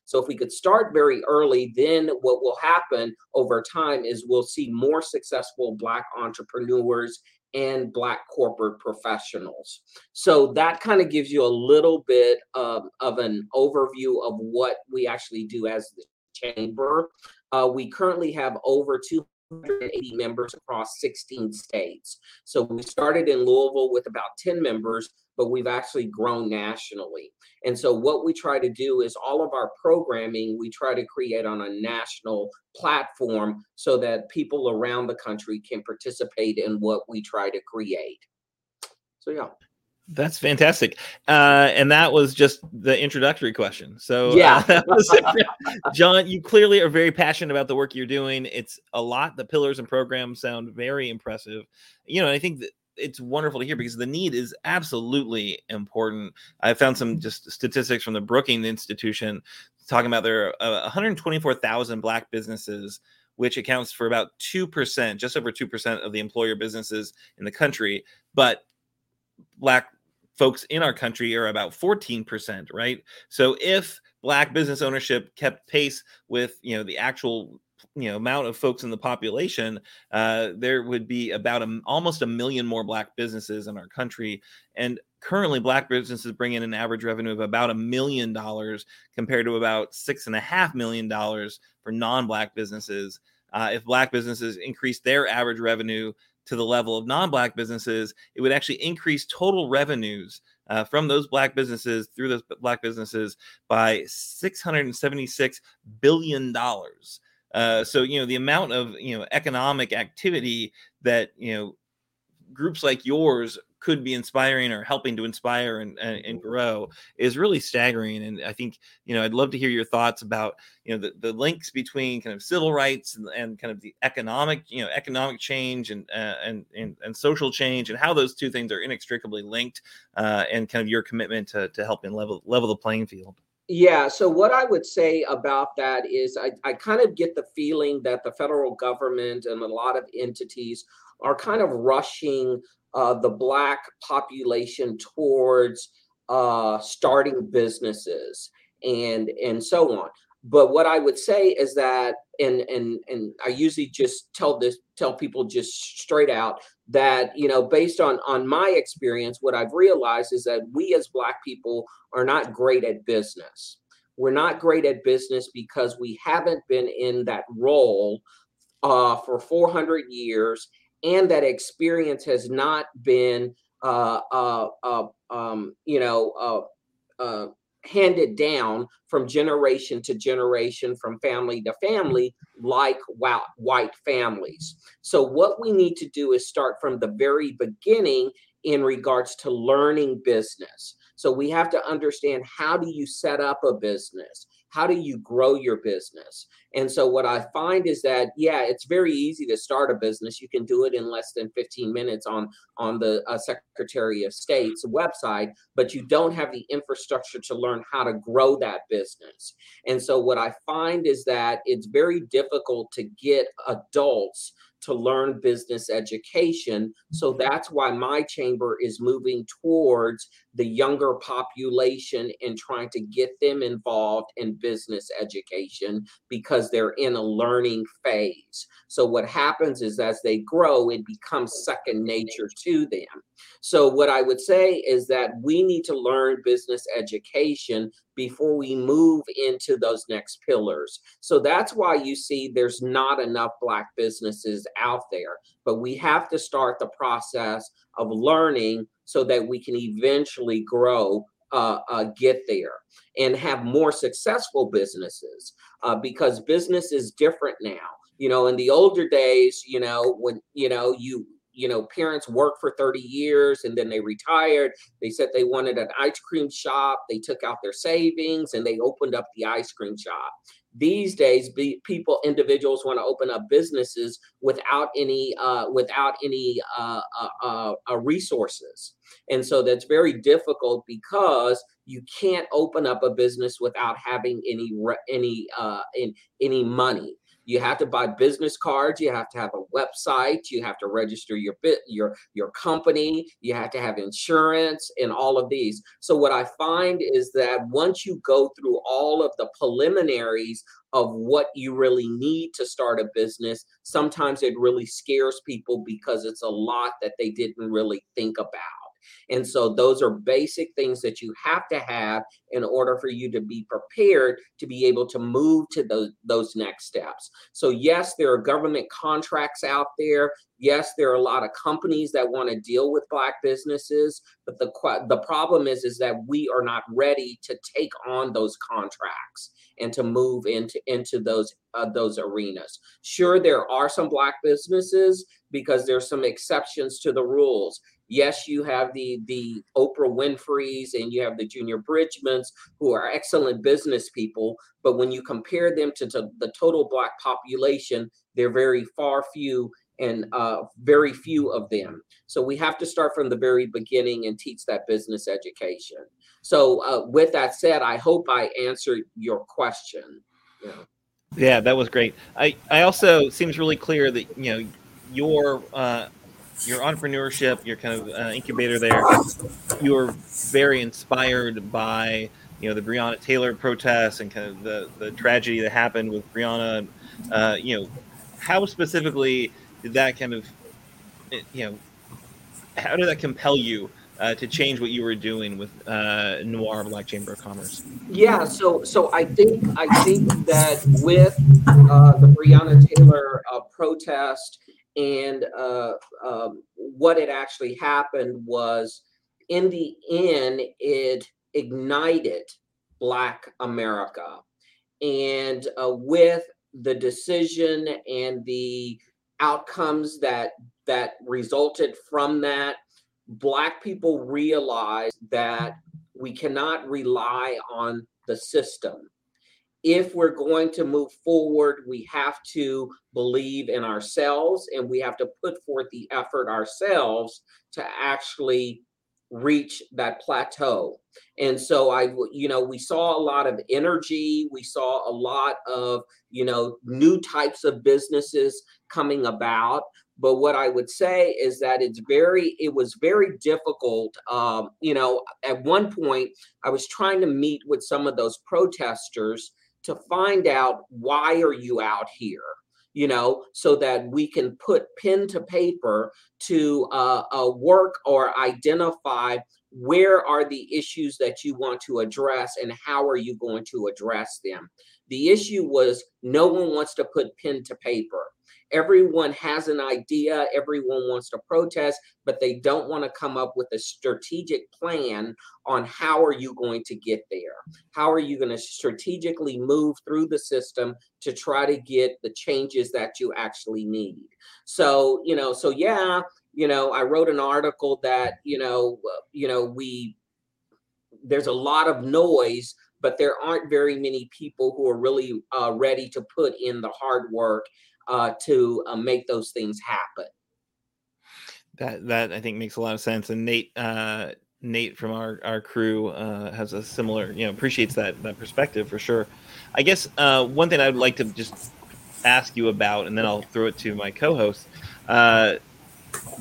So if we could start very early, then what will happen over time is we'll see more successful Black entrepreneurs and Black corporate professionals. So that kind of gives you a little bit of, an overview of what we actually do as the chamber. Uh, we currently have over 280 members across 16 states. So we started in Louisville with about 10 members, but we've actually grown nationally. And so what we try to do is all of our programming we try to create on a national platform so that people around the country can participate in what we try to create. So yeah. That's fantastic. Uh, and that was just the introductory question. So, uh, yeah, uh, John, you clearly are very passionate about the work you're doing. It's a lot. The pillars and programs sound very impressive. You know, I think that it's wonderful to hear because the need is absolutely important. I found some just statistics from the Brookings Institution talking about there are uh, 124,000 black businesses which accounts for about 2%, just over 2% of the employer businesses in the country, but black folks in our country are about 14%, right? So if black business ownership kept pace with, you know, the actual you know amount of folks in the population, uh, there would be about a, almost a million more black businesses in our country. And currently, black businesses bring in an average revenue of about a million dollars compared to about six and a half million dollars for non-black businesses. Uh, if black businesses increase their average revenue to the level of non-black businesses, it would actually increase total revenues uh, from those black businesses through those black businesses by 676 billion dollars. Uh, so you know the amount of you know economic activity that you know groups like yours could be inspiring or helping to inspire and, and, and, grow is really staggering and i think you know i'd love to hear your thoughts about you know the, the links between kind of civil rights and, and kind of the economic you know economic change and, uh, and, and and social change and how those two things are inextricably linked uh, and kind of your commitment to, to helping level level the playing field yeah. So what I would say about that is I, I kind of get the feeling that the federal government and a lot of entities are kind of rushing uh, the black population towards uh, starting businesses and and so on. But what I would say is that, and and and I usually just tell this tell people just straight out that you know based on on my experience, what I've realized is that we as Black people are not great at business. We're not great at business because we haven't been in that role uh, for 400 years, and that experience has not been, uh, uh, uh um, you know, uh, uh, handed down from generation to generation, from family to family, like white families. So, what we need to do is start from the very beginning in regards to learning business. So, we have to understand how do you set up a business? How do you grow your business? And so what I find is that yeah, it's very easy to start a business. You can do it in less than 15 minutes on on the uh, Secretary of State's website, but you don't have the infrastructure to learn how to grow that business. And so what I find is that it's very difficult to get adults to learn business education. So that's why my chamber is moving towards the younger population and trying to get them involved in business education because they're in a learning phase. So what happens is as they grow, it becomes second nature to them. So what I would say is that we need to learn business education before we move into those next pillars. So that's why you see there's not enough black businesses out there, but we have to start the process of learning so that we can eventually grow uh, uh, get there and have more successful businesses uh, because business is different now. You know in the older days you know when you know you you know parents worked for 30 years and then they retired they said they wanted an ice cream shop they took out their savings and they opened up the ice cream shop these days be, people individuals want to open up businesses without any uh, without any uh, uh, uh, uh, resources. And so that's very difficult because you can't open up a business without having any any uh, in, any money you have to buy business cards. You have to have a website. You have to register your bit your your company. You have to have insurance and all of these. So what i find is that once you go through all of the preliminaries of what you really need to start a business sometimes it really scares people because it's a lot that they didn't really think about and so those are basic things that you have to have in order for you to be prepared to be able to move to those, those next steps. So, yes, there are government contracts out there. Yes, there are a lot of companies that want to deal with black businesses, but the the problem is is that we are not ready to take on those contracts and to move into into those uh, those arenas. Sure, there are some black businesses because there's some exceptions to the rules. Yes, you have the the Oprah Winfrey's and you have the Junior Bridgemans who are excellent business people, but when you compare them to, to the total black population, they're very far few and uh, very few of them. So we have to start from the very beginning and teach that business education. So uh, with that said, I hope I answered your question. Yeah. Yeah, that was great. I, I also seems really clear that you know your uh, your entrepreneurship, your kind of uh, incubator there, you were very inspired by you know the Breonna Taylor protests and kind of the the tragedy that happened with Breonna. Uh, you know, how specifically did that kind of eh, you know how did that compel you uh, to change what you were doing with uh, Noir Black Chamber of Commerce? Yeah, so so I think I think that with uh, the Breonna Taylor uh, protest and uh, um, what had actually happened was, in the end, it ignited Black America. And uh, with the decision and the outcomes that that resulted from that, Black people realized that we cannot rely on the system if we're going to move forward, we have to believe in ourselves and we have to put forth the effort ourselves to actually reach that plateau. And so I, you know, we saw a lot of energy. We saw a lot of, you know, new types of businesses coming about. But what I would say is that it's very, it was very difficult. Um, you know, at one point, I was trying to meet with some of those protesters to find out why are you out here you know so that we can put pen to paper to uh, uh, work or identify where are the issues that you want to address and how are you going to address them. The issue was no one wants to put pen to paper everyone has an idea, everyone wants to protest, but they don't want to come up with a strategic plan on how are you going to get there? How are you going to strategically move through the system to try to get the changes that you actually need? So, you know, so yeah, you know, I wrote an article that, you know, you know, we there's a lot of noise but there aren't very many people who are really uh, ready to put in the hard work uh, to uh, make those things happen. That that I think makes a lot of sense. And Nate uh, Nate from our our crew uh, has a similar you know appreciates that that perspective for sure. I guess uh, one thing I'd like to just ask you about, and then I'll throw it to my co-host. Uh,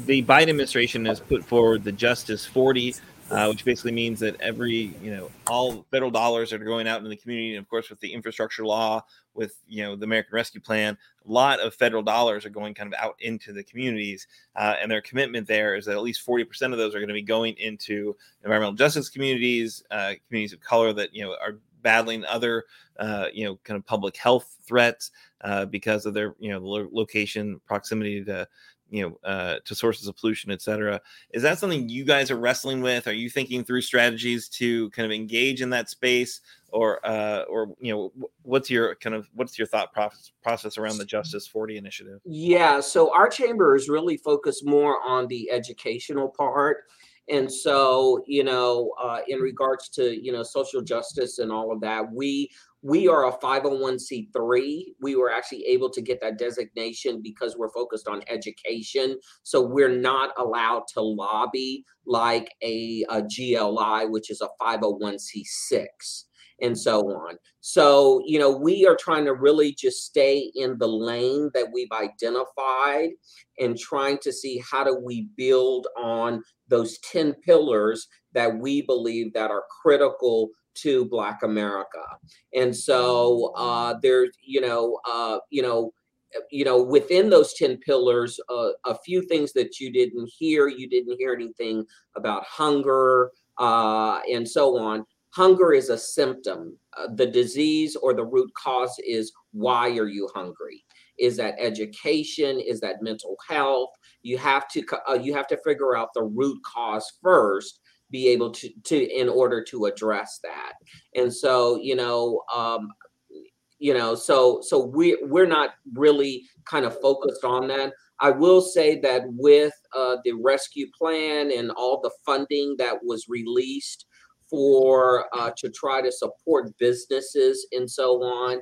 the Biden administration has put forward the Justice 40 uh, which basically means that every you know all federal dollars are going out in the community. And of course, with the infrastructure law, with you know the American Rescue Plan, a lot of federal dollars are going kind of out into the communities. Uh, and their commitment there is that at least forty percent of those are going to be going into environmental justice communities, uh, communities of color that you know are battling other uh, you know kind of public health threats uh, because of their you know lo- location proximity to you know uh, to sources of pollution et cetera. Is that something you guys are wrestling with? Are you thinking through strategies to kind of engage in that space? Or uh, or you know what's your kind of what's your thought process process around the justice 40 initiative? Yeah so our chamber is really focused more on the educational part. And so you know uh, in regards to you know social justice and all of that we we are a 501c3 we were actually able to get that designation because we're focused on education. So we're not allowed to lobby like a, a GLI which is a 501c6 and so on. So you know we are trying to really just stay in the lane that we've identified and trying to see how do we build on those 10 pillars that we believe that are critical to Black America. And so uh, there's, you know, uh, you know, you know, within those 10 pillars, uh, a few things that you didn't hear, you didn't hear anything about hunger uh, and so on. Hunger is a symptom. Uh, the disease or the root cause is why are you hungry? Is that education? Is that mental health? You have to uh, you have to figure out the root cause first be able to to in order to address that. And so you know um you know so so we we're not really kind of focused on that. I will say that with uh, the rescue plan and all the funding that was released for uh, to try to support businesses and so on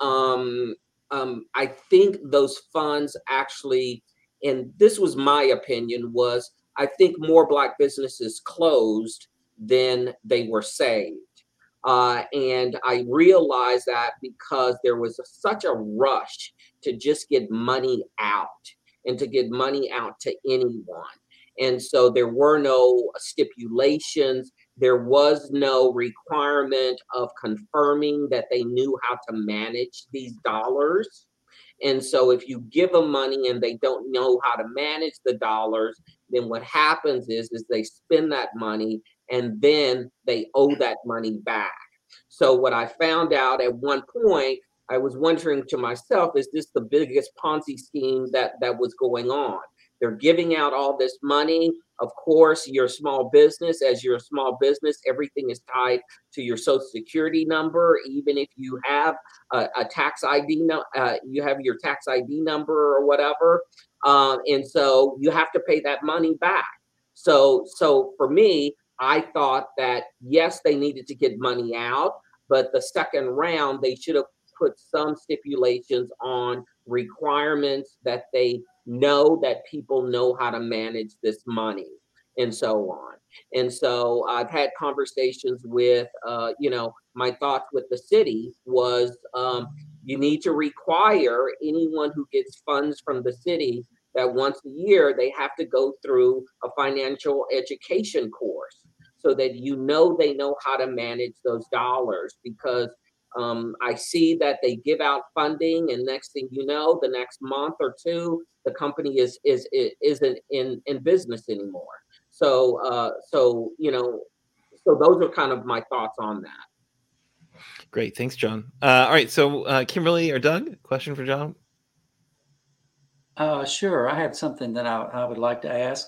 um, um, i think those funds actually and this was my opinion was I think more black businesses closed than they were saved. Uh, and I realized that because there was a, such a rush to just get money out and to get money out to anyone. And so there were no stipulations. There was no requirement of confirming that they knew how to manage these dollars. And so if you give them money and they don't know how to manage the dollars, then what happens is is they spend that money and then they owe that money back. So what I found out at one point, I was wondering to myself, is this the biggest Ponzi scheme that that was going on? They're giving out all this money. Of course, your small business, as you're a small business, everything is tied to your social security number. Even if you have a, a tax ID, uh, you have your tax ID number or whatever, um, and so you have to pay that money back. So, so for me, I thought that yes, they needed to get money out, but the second round they should have put some stipulations on requirements that they know that people know how to manage this money and so on. And so I've had conversations with, uh, you know, my thoughts with the city was um, you need to require anyone who gets funds from the city that once a year they have to go through a financial education course so that you know they know how to manage those dollars because um, I see that they give out funding, and next thing you know, the next month or two, the company is is, is isn't in in business anymore. So uh, so you know, so those are kind of my thoughts on that. Great, thanks, John. Uh, all right, so uh, Kimberly or Doug, question for John. Uh, sure. I have something that I, I would like to ask.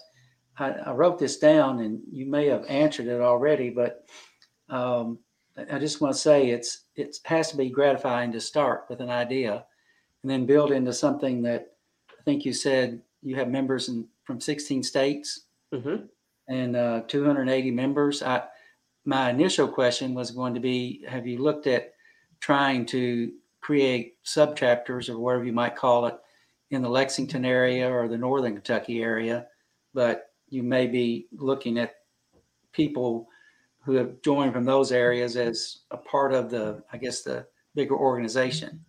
I, I, wrote this down, and you may have answered it already, but um, I just want to say it's it has to be gratifying to start with an idea, and then build into something that I think you said you have members in, from 16 states Mm-hmm. and uh, 280 members. I, my initial question was going to be: Have you looked at trying to create subchapters or whatever you might call it in the Lexington area or the Northern Kentucky area? But you may be looking at people who have joined from those areas as a part of the, I guess, the bigger organization.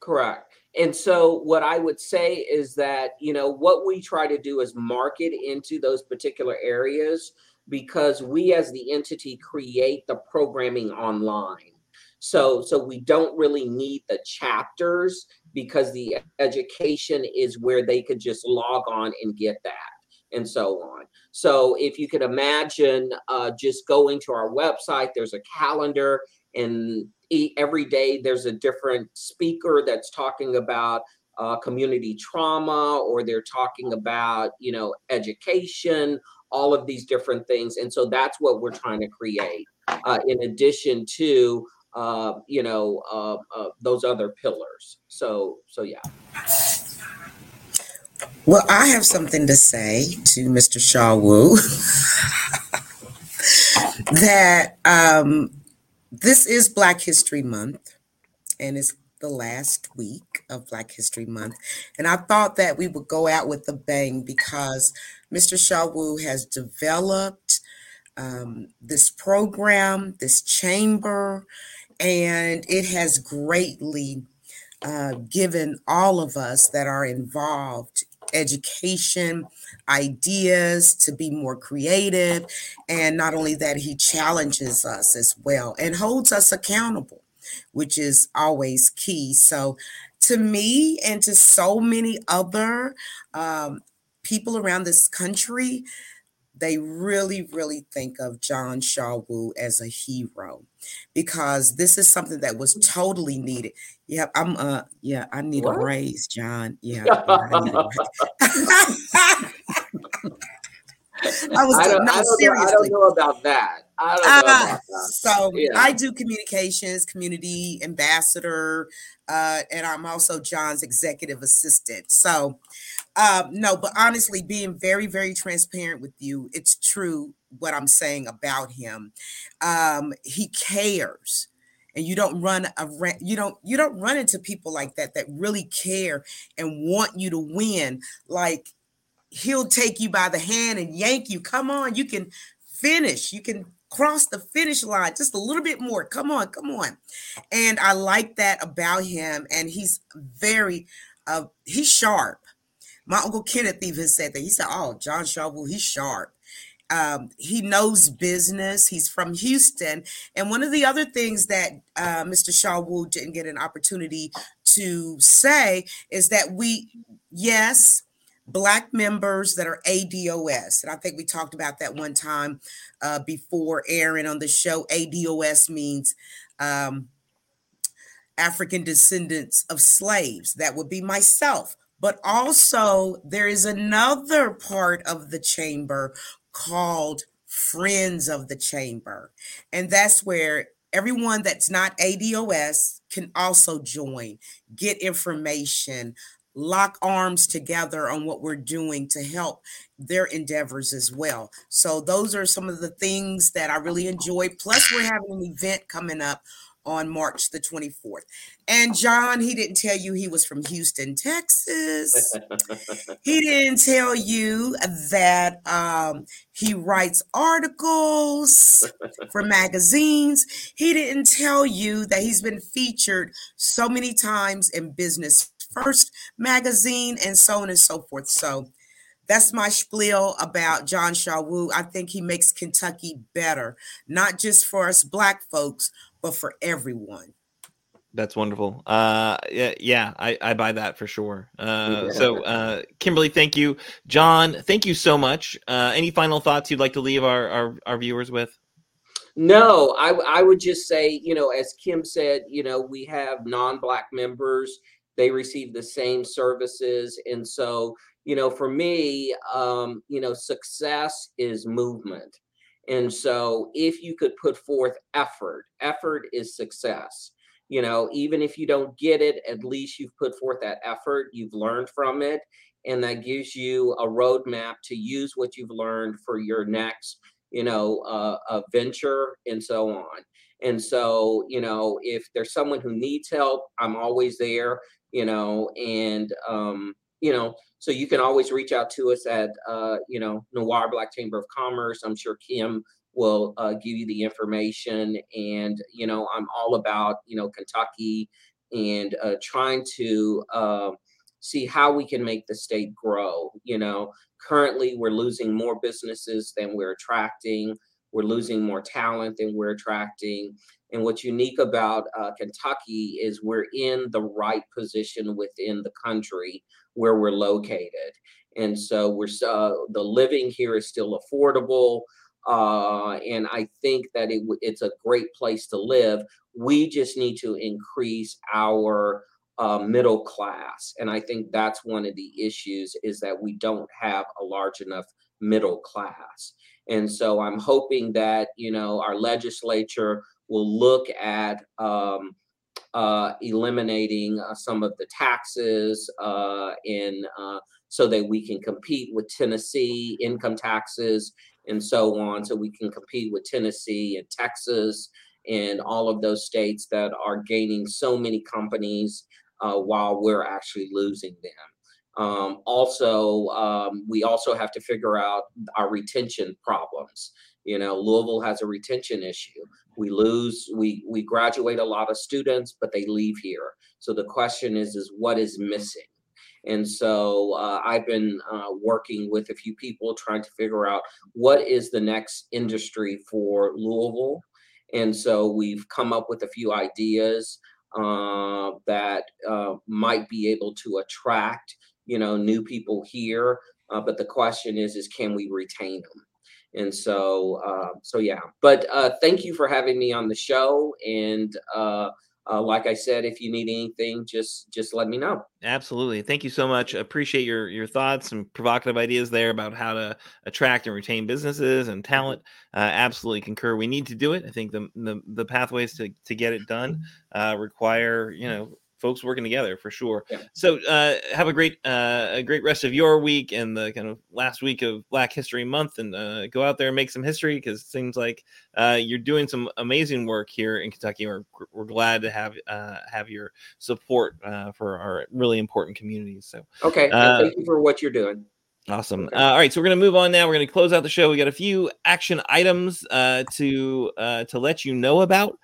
Correct. And so, what I would say is that, you know, what we try to do is market into those particular areas because we as the entity create the programming online. So, so we don't really need the chapters because the education is where they could just log on and get that and so on. So if you could imagine uh, just going to our website, there's a calendar and every day there's a different speaker that's talking about uh, community trauma or they're talking about, you know, education, all of these different things. And so that's what we're trying to create uh, in addition to, uh, you know, uh, uh, those other pillars. So, so yeah. Well, I have something to say to Mr. Shaw Wu that um, this is Black History Month and it's the last week of Black History Month. And I thought that we would go out with a bang because Mr. Shaw Wu has developed um, this program, this chamber, and it has greatly uh, given all of us that are involved education, ideas to be more creative. And not only that, he challenges us as well and holds us accountable, which is always key. So, to me and to so many other um, people around this country, they really, really think of John Shaw Wu as a hero because this is something that was totally needed. Yeah, I'm uh yeah, I need what? a raise, John. Yeah. yeah I was I don't, no, I don't seriously. Know, I don't know about that. I don't know uh, about that. So yeah. I do communications, community ambassador, uh, and I'm also John's executive assistant. So um, no, but honestly, being very, very transparent with you, it's true what I'm saying about him. Um, he cares and you don't run a you don't you don't run into people like that that really care and want you to win. Like he'll take you by the hand and yank you. Come on you can finish. You can cross the finish line just a little bit more. Come on come on. And i like that about him and he's very uh he's sharp my uncle kenneth even said that he said oh john Shaw he's sharp um, he knows business. He's from Houston. And one of the other things that uh, Mr. Shaw didn't get an opportunity to say is that we, yes, Black members that are ADOS. And I think we talked about that one time uh, before Aaron on the show. ADOS means um, African descendants of slaves. That would be myself. But also, there is another part of the chamber called Friends of the Chamber. And that's where everyone that's not ADOS can also join, get information, lock arms together on what we're doing to help their endeavors as well. So, those are some of the things that I really enjoy. Plus, we're having an event coming up on March the 24th. And John, he didn't tell you he was from Houston, Texas. he didn't tell you that um, he writes articles for magazines. He didn't tell you that he's been featured so many times in Business First magazine and so on and so forth. So that's my spiel about John Shaw Wu. I think he makes Kentucky better, not just for us Black folks, but for everyone. That's wonderful. Uh, yeah, yeah, I, I buy that for sure. Uh, yeah. So, uh, Kimberly, thank you. John, thank you so much. Uh, any final thoughts you'd like to leave our, our, our viewers with? No, I, I would just say, you know, as Kim said, you know, we have non-black members they receive the same services. And so, you know, for me, um, you know, success is movement. And so if you could put forth effort, effort is success. You know, even if you don't get it, at least you've put forth that effort, you've learned from it, and that gives you a roadmap to use what you've learned for your next, you know, uh, venture and so on. And so, you know, if there's someone who needs help, I'm always there, you know, and, um, you know, so you can always reach out to us at, uh, you know, Noir Black Chamber of Commerce. I'm sure Kim will uh, give you the information. And, you know, I'm all about, you know, Kentucky and uh, trying to uh, see how we can make the state grow. You know, currently we're losing more businesses than we're attracting. We're losing more talent than we're attracting. And what's unique about uh, Kentucky is we're in the right position within the country where we're located. And so we're uh, the living here is still affordable. Uh, and I think that it, it's a great place to live. We just need to increase our uh, middle class, and I think that's one of the issues is that we don't have a large enough middle class. And so I'm hoping that you know our legislature will look at um, uh, eliminating uh, some of the taxes uh, in uh, so that we can compete with Tennessee income taxes and so on, so we can compete with Tennessee and Texas and all of those states that are gaining so many companies uh, while we're actually losing them. Um, also, um, we also have to figure out our retention problems. You know, Louisville has a retention issue. We lose, we we graduate a lot of students, but they leave here. So the question is, is what is missing? And so uh, I've been uh, working with a few people trying to figure out what is the next industry for Louisville. And so we've come up with a few ideas uh, that uh, might be able to attract, you know, new people here. Uh, but the question is, is can we retain them? And so, uh, so yeah. But uh, thank you for having me on the show, and uh, like I said, if you need anything, just just let me know. Absolutely, thank you so much. Appreciate your your thoughts and provocative ideas there about how to attract and retain businesses and talent. Uh, absolutely concur. We need to do it. I think the the, the pathways to to get it done uh, require you know folks working together for sure. Yeah. So uh, have a great uh, a great rest of your week and the kind of last week of Black History Month, and uh, go out there and make some history because it seems like uh, you're doing some amazing work here in Kentucky. We're we're glad to have uh, have your support uh, for our really important communities. So okay, thank you for what you're doing. Awesome. Okay. all right, so we're gonna move on now. We're gonna close out the show. We got a few action items to to let you know about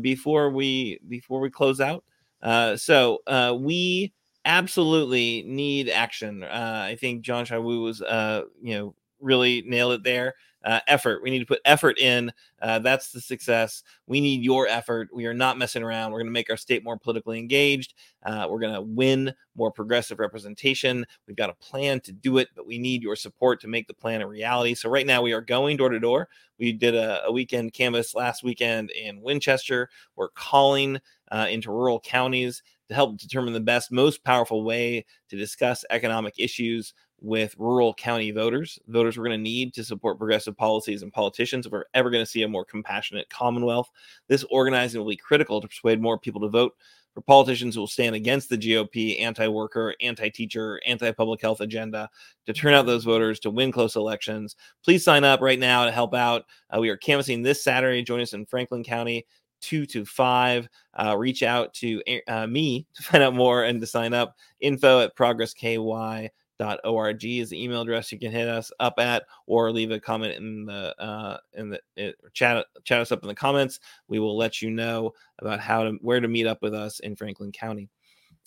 before we before we close out. Uh, so uh, we absolutely need action. Uh, I think John Wu was, uh, you know, really nailed it there. Uh, effort. We need to put effort in. Uh, that's the success. We need your effort. We are not messing around. We're going to make our state more politically engaged. Uh, we're going to win more progressive representation. We've got a plan to do it, but we need your support to make the plan a reality. So, right now, we are going door to door. We did a, a weekend canvas last weekend in Winchester. We're calling uh, into rural counties to help determine the best, most powerful way to discuss economic issues with rural county voters. Voters we're going to need to support progressive policies and politicians if we're ever going to see a more compassionate Commonwealth. This organizing will be critical to persuade more people to vote for politicians who will stand against the GOP anti worker, anti teacher, anti public health agenda to turn out those voters to win close elections. Please sign up right now to help out. Uh, we are canvassing this Saturday. Join us in Franklin County. 2 to 5 uh, reach out to uh, me to find out more and to sign up info at progressky org is the email address you can hit us up at or leave a comment in the uh in the it, chat chat us up in the comments we will let you know about how to where to meet up with us in franklin county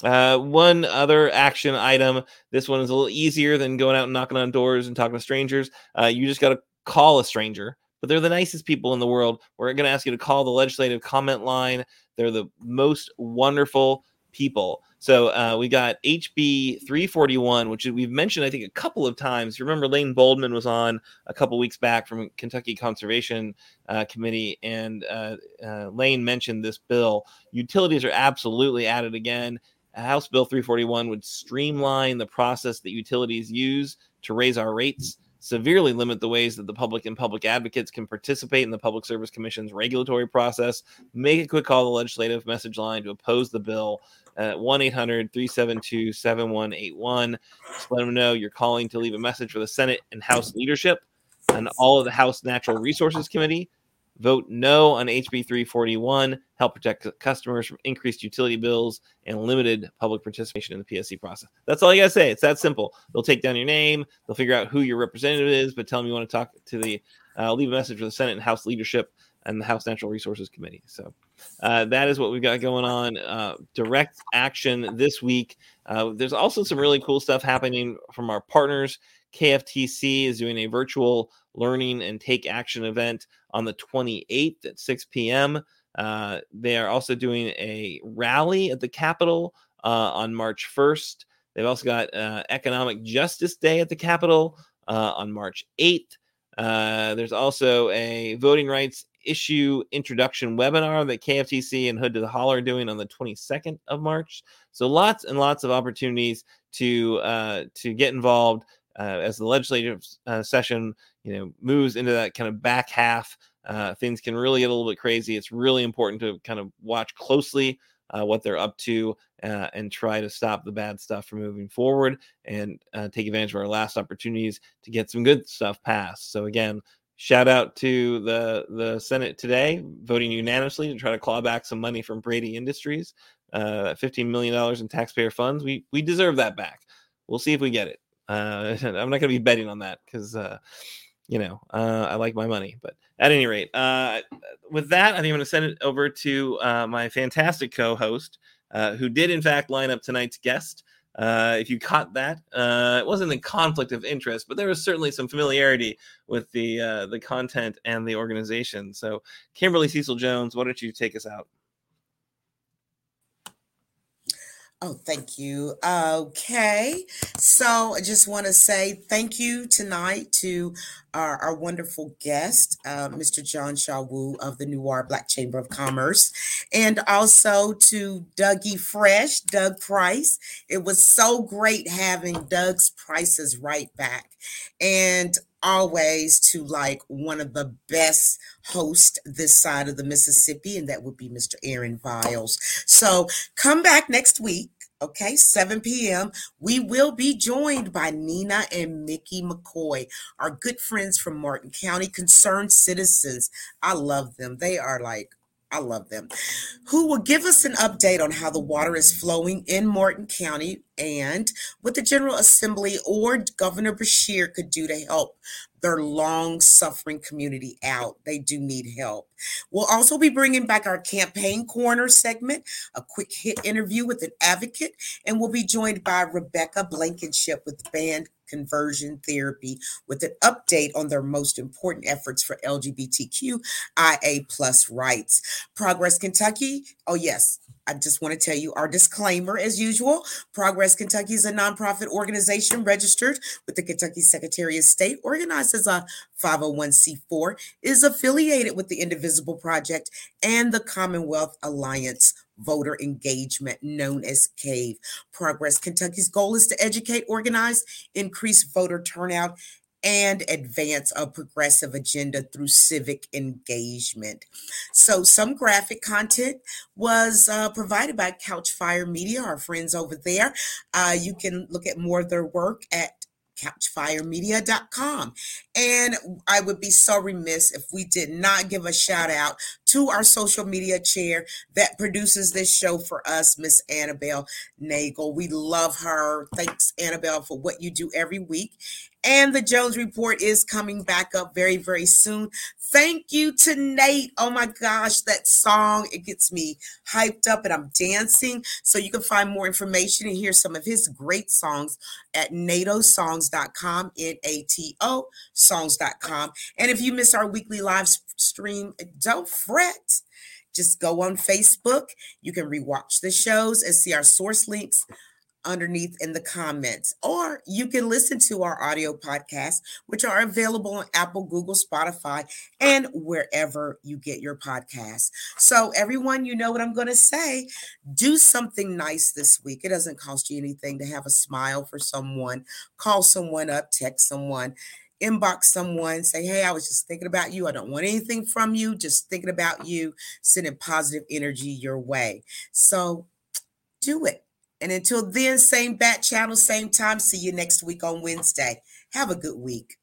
uh, one other action item. This one is a little easier than going out and knocking on doors and talking to strangers. Uh, you just got to call a stranger, but they're the nicest people in the world. We're going to ask you to call the legislative comment line. They're the most wonderful people. So uh, we got HB 341, which we've mentioned, I think, a couple of times. You remember Lane Boldman was on a couple weeks back from Kentucky Conservation uh, Committee, and uh, uh Lane mentioned this bill. Utilities are absolutely added again. House Bill 341 would streamline the process that utilities use to raise our rates, severely limit the ways that the public and public advocates can participate in the Public Service Commission's regulatory process. Make a quick call to the legislative message line to oppose the bill at 1 800 372 7181. Just let them know you're calling to leave a message for the Senate and House leadership and all of the House Natural Resources Committee. Vote no on HB 341. Help protect customers from increased utility bills and limited public participation in the PSC process. That's all you got to say. It's that simple. They'll take down your name, they'll figure out who your representative is, but tell them you want to talk to the, uh, leave a message for the Senate and House leadership and the House Natural Resources Committee. So uh, that is what we've got going on. Uh, direct action this week. Uh, there's also some really cool stuff happening from our partners. KFTC is doing a virtual learning and take action event on the 28th at 6 p.m. Uh, they are also doing a rally at the Capitol uh, on March 1st. They've also got uh, Economic Justice Day at the Capitol uh, on March 8th. Uh, there's also a voting rights issue introduction webinar that KFTC and Hood to the Holler are doing on the 22nd of March. So lots and lots of opportunities to uh, to get involved uh, as the legislative uh, session you know moves into that kind of back half. Uh, things can really get a little bit crazy. It's really important to kind of watch closely uh, what they're up to uh, and try to stop the bad stuff from moving forward and take advantage of our last opportunities to get some good stuff passed. So again, shout out to the the Senate today voting unanimously to try to claw back some money from Braidy Industries, uh, fifteen million dollars in taxpayer funds. We we deserve that back. We'll see if we get it. Uh, I'm not going to be betting on that because uh, you know uh, I like my money. But at any rate, uh, with that, I think I'm going to send it over to uh, my fantastic co-host, uh, who did in fact line up tonight's guest. Uh, if you caught that, uh, it wasn't a conflict of interest, but there was certainly some familiarity with the uh, the content and the organization. So, Kimberly Cecil Jones, why don't you take us out? Oh, thank you. Okay. So I just want to say thank you tonight to our, our wonderful guest, uh, Mr. John Shaw Wu of the Noir Black Chamber of Commerce, and also to Dougie Fresh, Doug Price. It was so great having Doug's prices right back. And always to like one of the best hosts this side of the Mississippi, and that would be Mr. Aaron Viles. So come back next week. Okay, 7 p.m. We will be joined by Nina and Mickey McCoy, our good friends from Martin County, concerned citizens. I love them. They are like I love them, who will give us an update on how the water is flowing in Martin County and what the General Assembly or Governor Beshear could do to help their long suffering community out. They do need help. We'll also be bringing back our campaign corner segment, a quick hit interview with an advocate, and we'll be joined by Rebecca Blankenship with band conversion therapy with an update on their most important efforts for LGBTQIA plus rights. Progress Kentucky, oh yes, I just want to tell you our disclaimer as usual. Progress Kentucky is a nonprofit organization registered with the Kentucky Secretary of State, organized as a 501c4, is affiliated with the Indivisible Project and the Commonwealth Alliance voter engagement known as CAVE. Progress Kentucky's goal is to educate, organize, increase voter turnout, and advance a progressive agenda through civic engagement. So, some graphic content was uh, provided by Couchfire Media, our friends over there. Uh, you can look at more of their work at couchfiremedia.com. And I would be so remiss if we did not give a shout out to our social media chair that produces this show for us, Miss Annabelle Nagel. We love her. Thanks, Annabelle, for what you do every week. And the Jones Report is coming back up very, very soon. Thank you to Nate. Oh my gosh, that song, it gets me hyped up and I'm dancing. So you can find more information and hear some of his great songs at natosongs.com, N A T O songs.com. And if you miss our weekly live stream, don't fret. Just go on Facebook. You can rewatch the shows and see our source links underneath in the comments, or you can listen to our audio podcasts, which are available on Apple, Google, Spotify, and wherever you get your podcasts. So, everyone, you know what I'm going to say. Do something nice this week. It doesn't cost you anything to have a smile for someone, call someone up, text someone inbox someone, say, Hey, I was just thinking about you. I don't want anything from you, just thinking about you, sending positive energy your way. So do it. And until then, same bat channel, same time. See you next week on Wednesday. Have a good week.